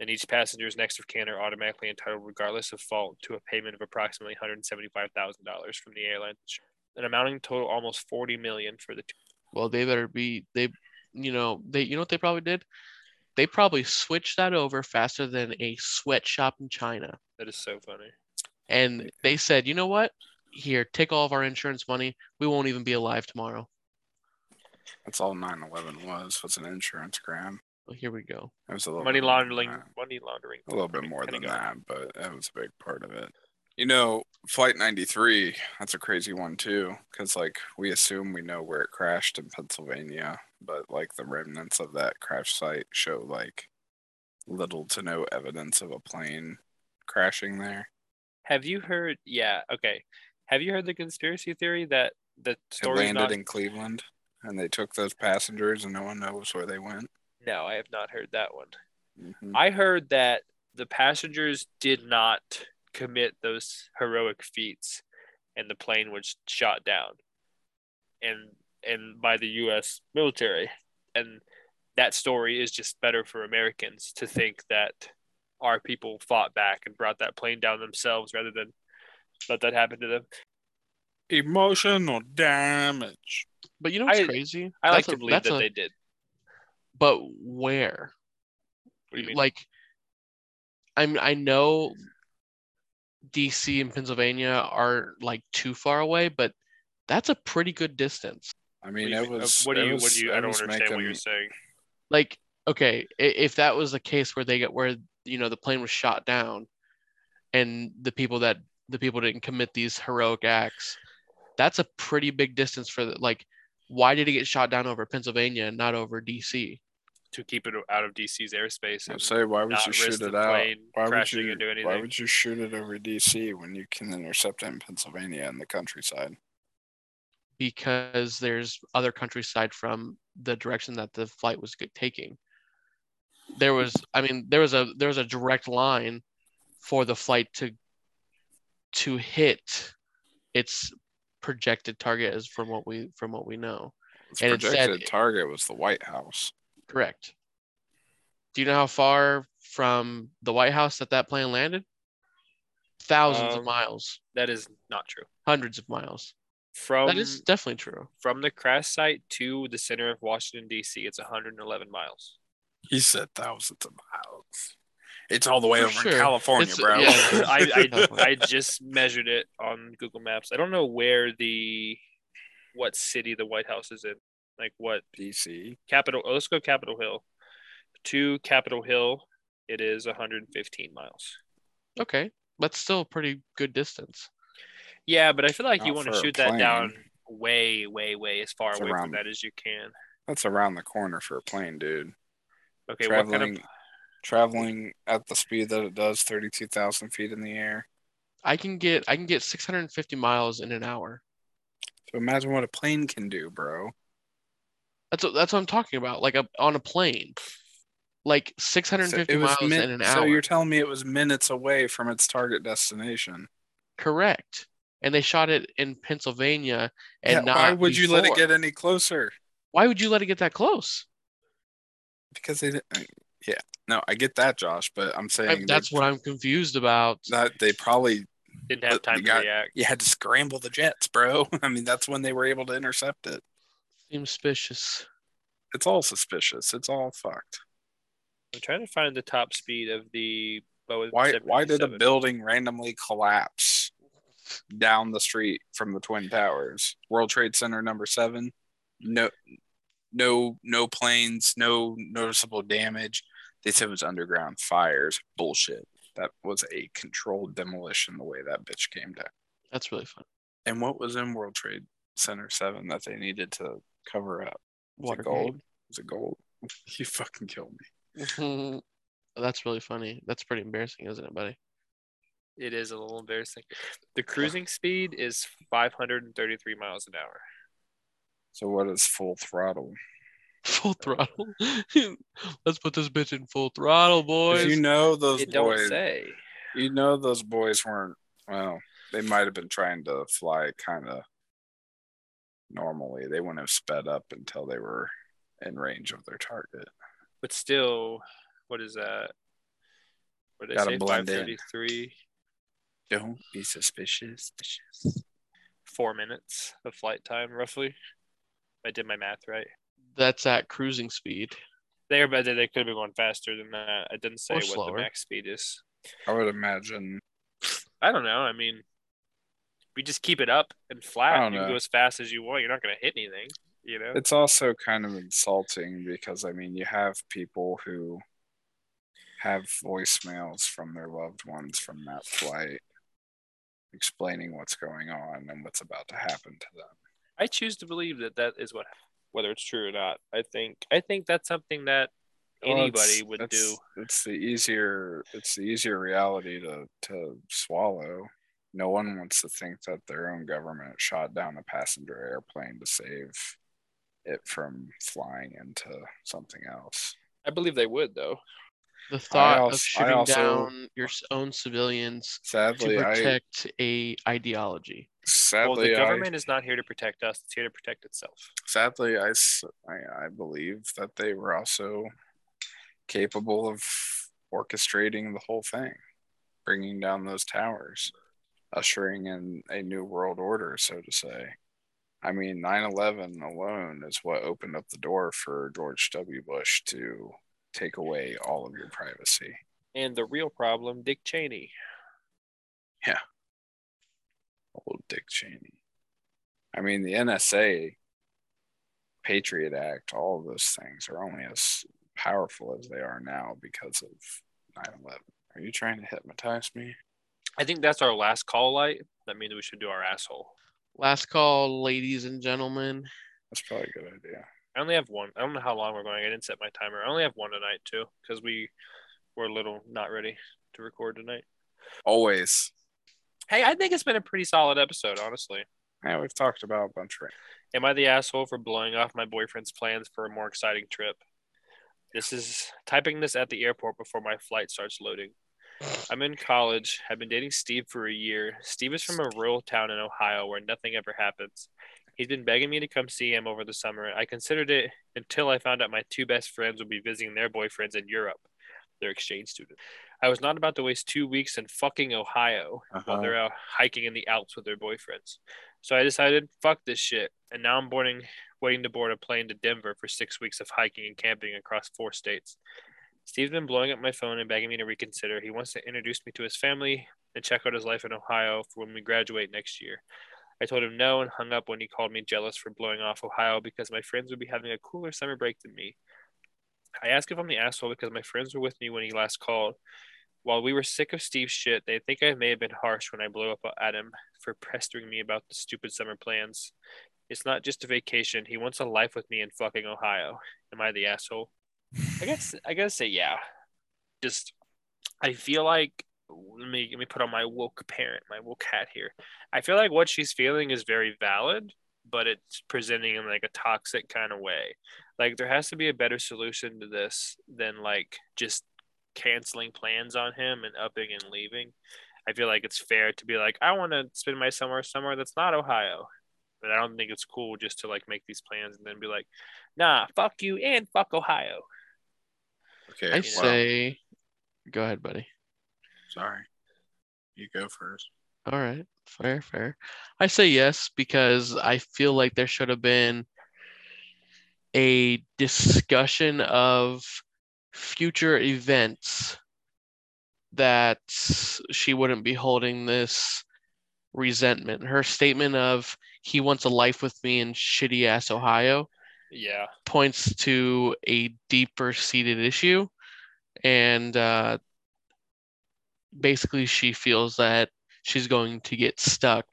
and each passenger's next of kin are automatically entitled, regardless of fault, to a payment of approximately one hundred seventy-five thousand dollars from the airline, an amounting total almost forty million for the. Two.
Well, they better be. They, you know, they. You know what they probably did? They probably switched that over faster than a sweatshop in China.
That is so funny.
And they said, you know what? Here, take all of our insurance money. We won't even be alive tomorrow.
That's all 9/11 was. Was an insurance crime.
Well, here we go.
It was a little
Money
bit more than
laundering, money laundering.
A little bit more than that, but that was a big part of it. You know, Flight 93, that's a crazy one too, because like we assume we know where it crashed in Pennsylvania, but like the remnants of that crash site show like little to no evidence of a plane crashing there.
Have you heard? Yeah, okay. Have you heard the conspiracy theory that the story
landed
not?
in Cleveland and they took those passengers and no one knows where they went.
No, I have not heard that one.
Mhm.
I heard that the passengers did not commit those heroic feats, and the plane was shot down, and and by the U.S. military, and that story is just better for Americans to think that our people fought back and brought that plane down themselves rather than let that happen to them.
Emotional damage.
But you know what's
I-
crazy?
I like
That's a-
to believe that
a-
they did.
But where?
What do you mean?
Like, I'm. I know DC and Pennsylvania are like too far away, but that's a pretty good distance.
I
What
mean,
do you
it? Was.
What do you?
was-
What do you? I don't
was
understand what you're saying.
Like, okay, if that was the case where they get where you know the plane was shot down, and the people that the people didn't commit these heroic acts, that's a pretty big distance for the like. Why did it get shot down over Pennsylvania and not over DC?
To keep it out of DC's airspace
I
and
say, why would you shoot it out? Why would you?
into
Why would you shoot it over DC when you can intercept it in Pennsylvania in the countryside?
because there's other countryside from the direction that the flight was taking. there was I mean there was a there was a direct line for the flight to to hit its projected target as from what we from what we know.
Its
And it said-
projected target was the White House.
Correct. Do you know how far from the White House that that plane landed? Thousands of
Um,
miles,
That is not true.
hundreds of miles.
From
that is definitely true.
from the crash site to the center of Washington D.C. It's 111 miles.
He said thousands of miles. It's all the way
For
over
sure.
in California,
It's-
bro.
yeah.
I, I I just measured it on Google Maps. I don't know where the what city the White House is in. Like what
DC.
Capitol? Oh, let's go Capitol Hill. To Capitol Hill, it is 115 miles.
Okay, that's still a pretty good distance.
Yeah, but I feel like you want to shoot that down way, way, way as far
It's
away
around-
from that as you can.
That's around the corner for a plane, dude.
Okay, what kind
traveling,
of
traveling at the speed that it does, thirty-two thousand feet in the air.
I can get I can get 650 miles in an hour.
So imagine what a plane can do, bro.
That's what, that's what I'm talking about. Like a, on a plane, like 650
it was
miles
min-
in an hour.
So you're telling me it was minutes away from its target destination?
Correct. And they shot it in Pennsylvania, and
Yeah,
not
why would you let it get any closer?
Why would you let it get that close?
Because they didn't. uh, Yeah, no, I get that, Josh, but I'm
I-
saying
that's what I'm confused about.
That they probably
didn't have time
you
to
got-
react?
you had to scramble the jets, bro. I mean, that's when they were able to intercept it.
Seems suspicious.
It's all suspicious. It's all fucked.
I'm trying to find the top speed of the Boeing.
Why? Why did a building randomly collapse down the street from the twin towers? World Trade Center number seven. No, no, no planes. No noticeable damage. They said it was underground fires. Bullshit. That was a controlled demolition. The way that bitch came down.
That's really fun.
And what was in World Trade Center seven that they needed to cover up? Was it gold? Was it gold? You fucking killed me.
That's really funny. That's pretty embarrassing, isn't it, buddy?
It is a little embarrassing. The cruising speed is 533 miles an hour.
So what is full throttle?
Full throttle. Let's put this bitch in full throttle, boys.
You know those
It don't say.
You know those boys weren't. Well, they might have been trying to fly kind of normally. They wouldn't have sped up until they were in range of their target.
But still, what is that? What did I say? 533,
Don't be suspicious. suspicious.
four minutes of flight time, roughly. I did my math right.
That's at cruising speed.
They but they they could have been going faster than that. I didn't say
Or
what
slower.
the max speed is.
I would imagine.
I don't know. I mean, we just keep it up and flat. You can go as fast as you want. You're not going to hit anything. You know.
It's also kind of insulting because I mean, you have people who have voicemails from their loved ones from that flight explaining what's going on and what's about to happen to them.
I choose to believe that that is what, whether it's true or not. I think I think that's something that
Well,
anybody
it's-
would
it's-
do.
It's the easier it's the easier reality to to swallow. No one wants to think that their own government shot down a passenger airplane to save it from flying into something else.
I believe they would though.
The thought
als-
of shooting
also-
down your own civilians to
Sadly, I
protect a ideology.
Well,
sadly
the
I
government is not here to protect us; it's here to protect itself.
sadly I I believe that they were also capable of orchestrating the whole thing bringing down those towers ushering in a new world order so to say. I mean 9-11 alone is what opened up the door for george w. Bush to take away all of your privacy.
And the real problem, Dick Cheney. Yeah.
Old dick cheney. I mean the nsa patriot act all of those things are only as powerful as they are now because of 9-11 are you trying to hypnotize me
I think that's our last call light. That means we should do our asshole.
Last call, ladies and gentlemen.
that's probably a good idea
I only have one. I don't know how long we're going. I didn't set my timer. I only have one tonight too, because we were a little not ready to record tonight.
always
Hey, I think it's been a pretty solid episode, honestly.
yeah we've talked about a bunch of
Am I the asshole for blowing off my boyfriend's plans for a more exciting trip? This is typing this at the airport before my flight starts loading. I'm in college. I've been dating Steve for a year. Steve is from a rural town in Ohio where nothing ever happens. He's been begging me to come see him over the summer. I considered it until I found out my two best friends would be visiting their boyfriends in Europe. They're exchange students. I was not about to waste two weeks in fucking Ohio while
Uh-huh.
they're out hiking in the Alps with their boyfriends. So I decided, fuck this shit. And now I'm boarding, waiting to board a plane to Denver for six weeks of hiking and camping across four states. Steve's been blowing up my phone and begging me to reconsider. He wants to introduce me to his family and check out his life in Ohio for when we graduate next year. I told him no and hung up when he called me jealous for blowing off Ohio because my friends would be having a cooler summer break than me. I asked if I'm the asshole because my friends were with me when he last called. While we were sick of Steve's shit, they think I may have been harsh when I blew up at him for pestering me about the stupid summer plans. It's not just a vacation. He wants a life with me in fucking Ohio. Am I the asshole? I guess I gotta say yeah. Just I feel like let me let me put on my woke parent, my woke hat here. I feel like what she's feeling is very valid, but it's presenting in like a toxic kind of way. Like there has to be a better solution to this than like just canceling plans on him and upping and leaving. I feel like it's fair to be like, I want to spend my summer somewhere that's not Ohio. But I don't think it's cool just to like make these plans and then be like, nah, fuck you and fuck Ohio.
Okay.
I
well,
say, go ahead, buddy.
sorry. You go first.
All right, fair, fair. I say yes because I feel like there should have been a discussion of future events that she wouldn't be holding this resentment. Her statement of he wants a life with me in shitty ass Ohio
Yeah.
points to a deeper seated issue. And uh, basically she feels that she's going to get stuck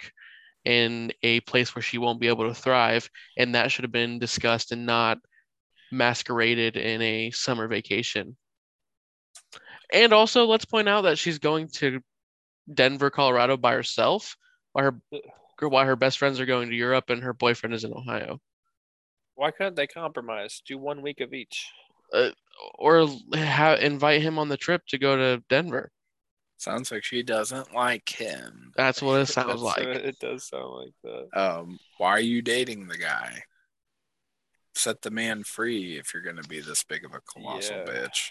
in a place where she won't be able to thrive. And that should have been discussed and not masqueraded in a summer vacation. And also let's point out that she's going to denver colorado by herself while her while her best friends are going to europe and her boyfriend is in ohio
Why couldn't they compromise? Do one week of each.
or ha- invite him on the trip to go to Denver.
Sounds like she doesn't like him.
That's what it sounds like.
It does sound like that.
Um, why are you dating the guy? Set the man free if you're gonna be this big of a colossal
Yeah.
bitch.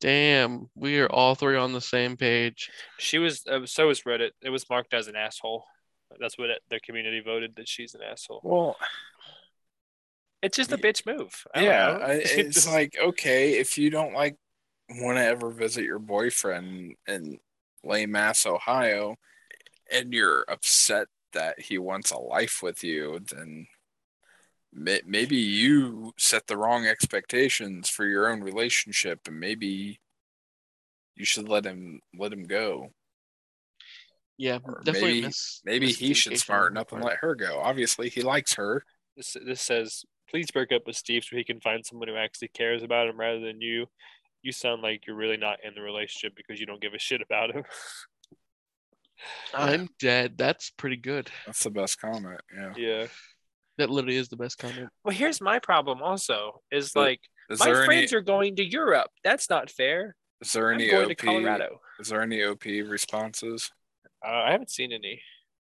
Damn, we are all three on the same page.
She was. Uh, so was Reddit. It was marked as an asshole. That's what it, their community voted that she's an asshole.
Well,
It's just a bitch move. I
yeah. I- it's like okay if you don't like want to ever visit your boyfriend in lame ass Ohio, and you're upset that he wants a life with you, then maybe you set the wrong expectations for your own relationship, and maybe you should let him let him go.
Yeah,
Or
definitely.
maybe-
miss,
Maybe he should smarten up and let her go. Obviously, he likes her.
this, this says, please break up with Steve so he can find someone who actually cares about him rather than you. You sound like you're really not in the relationship because you don't give a shit about him.
I'm dead. That's pretty good.
That's the best comment. Yeah.
yeah.
That literally is the best comment.
Well, here's my problem. Also, is
But
like
Is
my
there any?
friends are going to Europe. That's not fair.
Is there
I'm
any
going
OP?
to Colorado.
Is there any OP responses?
Uh, I haven't seen any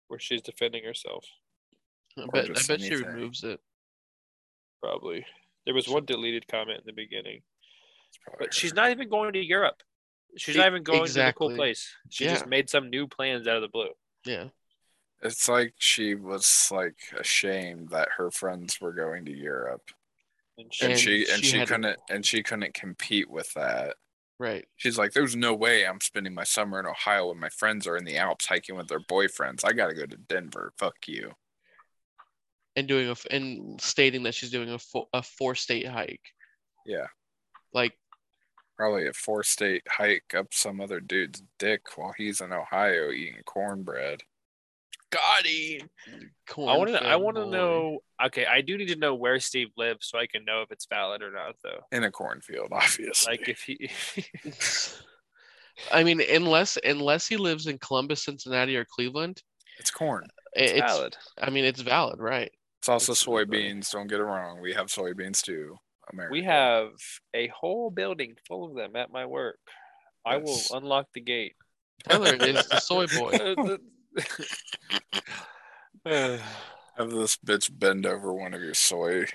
where she's defending herself.
I
Or
bet, I
just
bet she removes it.
Probably there was one deleted comment in the beginning,
It's probably
but she's not even going to Europe. She's not even going to the
exactly.
cool place. She
Yeah.
just made some new plans out of the blue.
Yeah.
It's like she was like ashamed that her friends were going to Europe,
And she,
and,
And
she and
she
she couldn't and she couldn't compete with that.
Right.
She's like, "There's no way I'm spending my summer in Ohio when my friends are in the Alps hiking with their boyfriends. I got to go to Denver. Fuck you."
And doing a and stating that she's doing a four, a four state hike.
Yeah,
Like
probably a four state hike up some other dude's dick while he's in Ohio eating cornbread.
got him.
corn.
I want to. I want to know. Okay, I do need to know where Steve lives so I can know if it's valid or not, though.
In a cornfield, obviously.
Like if he.
I mean, unless unless he lives in Columbus, Cincinnati, or Cleveland,
it's corn.
it's
it's.
valid.
I mean, it's valid, right?
It's also
It's really
soybeans. Don't get it wrong. We have soybeans too. America.
We have a whole building full of them at my work. I will unlock the gate.
Tyler is the soy boy.
have this bitch bend over one of your soy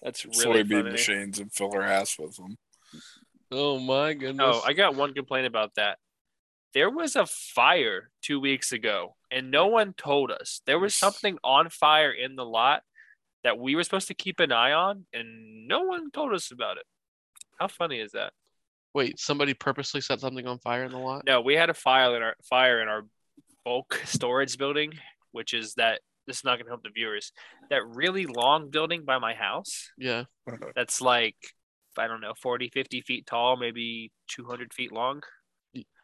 That's really
soybean
funny.
machines and fill her ass with them.
Oh my oh, goodness.
Oh, I got one complaint about that. There was a fire two weeks ago, and no one told us. There was something on fire in the lot that we were supposed to keep an eye on, and no one told us about it. How funny is that?
Wait, somebody purposely set something on fire in the lot?
No, we had a fire in our fire in our bulk storage building, which is that this is not gonna help the viewers. That really long building by my house
Yeah.
that's like I don't know, 40, 50 feet tall, maybe 200 feet long,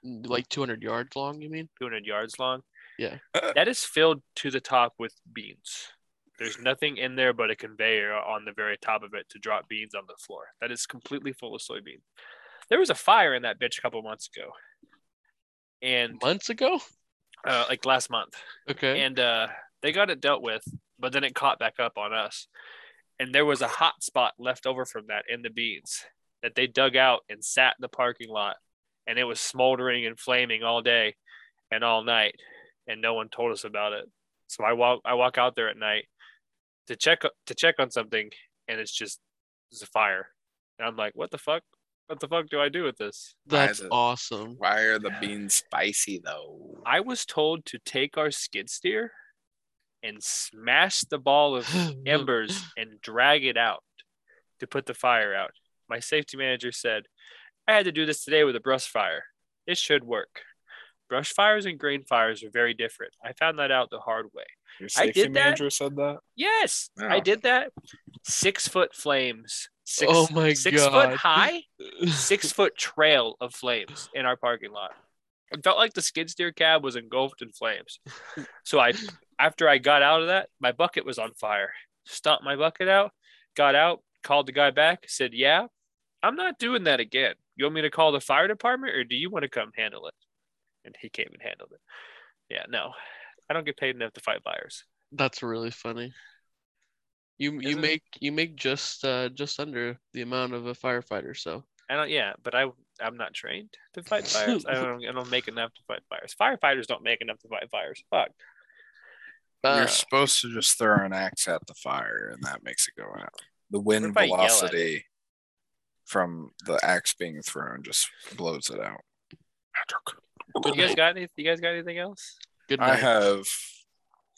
Like 200 yards long, you mean?
200 yards long.
Yeah.
That is filled to the top with beans. There's nothing in there but a conveyor on the very top of it to drop beans on the floor. That is completely full of soybean. There was a fire in that bitch a couple months ago. And
Months ago?
uh, like last month.
Okay.
and uh, they got it dealt with, but then it caught back up on us. And there was a hot spot left over from that in the beans that they dug out and sat in the parking lot, and it was smoldering and flaming all day and all night, and no one told us about it. So I walk I walk out there at night to check to check on something, and it's just it's a fire, and I'm like, what the fuck? What the fuck do I do with this?
That's
it-
awesome.
Why are the beans spicy though?
I was told to take our skid steer and smash the ball of embers and drag it out to put the fire out. My safety manager said, I had to do this today with a brush fire. It should work. Brush fires and grain fires are very different. I found that out the hard way.
Your
I
safety
did that.
manager said that.
Yes, I
oh.
did that. Six foot flames. Six,
Oh my
six
God.
foot high, six foot trail of flames in our parking lot. It felt like the skid steer cab was engulfed in flames. So I, after I got out of that, my bucket was on fire. Stomped my bucket out, got out, called the guy back, said, "Yeah, I'm not doing that again. You want me to call the fire department, or do you want to come handle it?" And he came and handled it. Yeah, no, I don't get paid enough to fight fires.
That's really funny. You you
Isn't it?
make you make just uh just under the amount of a firefighter, so
I don't. Yeah, but I I'm not trained to fight fires. I don't. I don't make enough to fight fires. Firefighters don't make enough to fight fires. Fuck.
uh,
You're supposed to just throw an axe at the fire, and that makes it go out. The wind
if I yell at it?
velocity from the axe being thrown just blows it out.
good
You guys got any? You guys got anything else?
Good
I have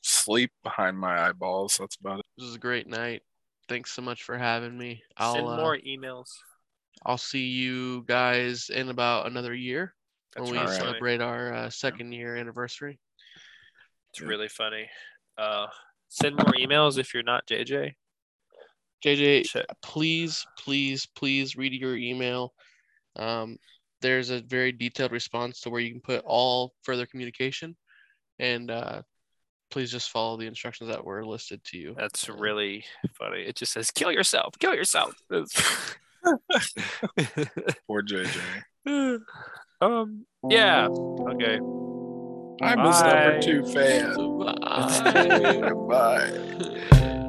sleep behind my eyeballs. That's about it.
This is a great night. Thanks so much for having me.
Send
I'll uh,
more emails.
I'll see you guys in about another year
That's
when we
all right.
celebrate our uh, second year anniversary.
It's really funny. Uh, send more emails if you're not JJ.
JJ,
Shit.
please, please, please read your email. Um, there's a very detailed response to where you can put all further communication, and uh, please just follow the instructions that were listed to you.
That's
Uh,
really funny. It just says kill yourself. Kill yourself.
Poor JJ.
um. Yeah. Okay.
I'm his number
Bye.
two fan.
Bye.
Bye.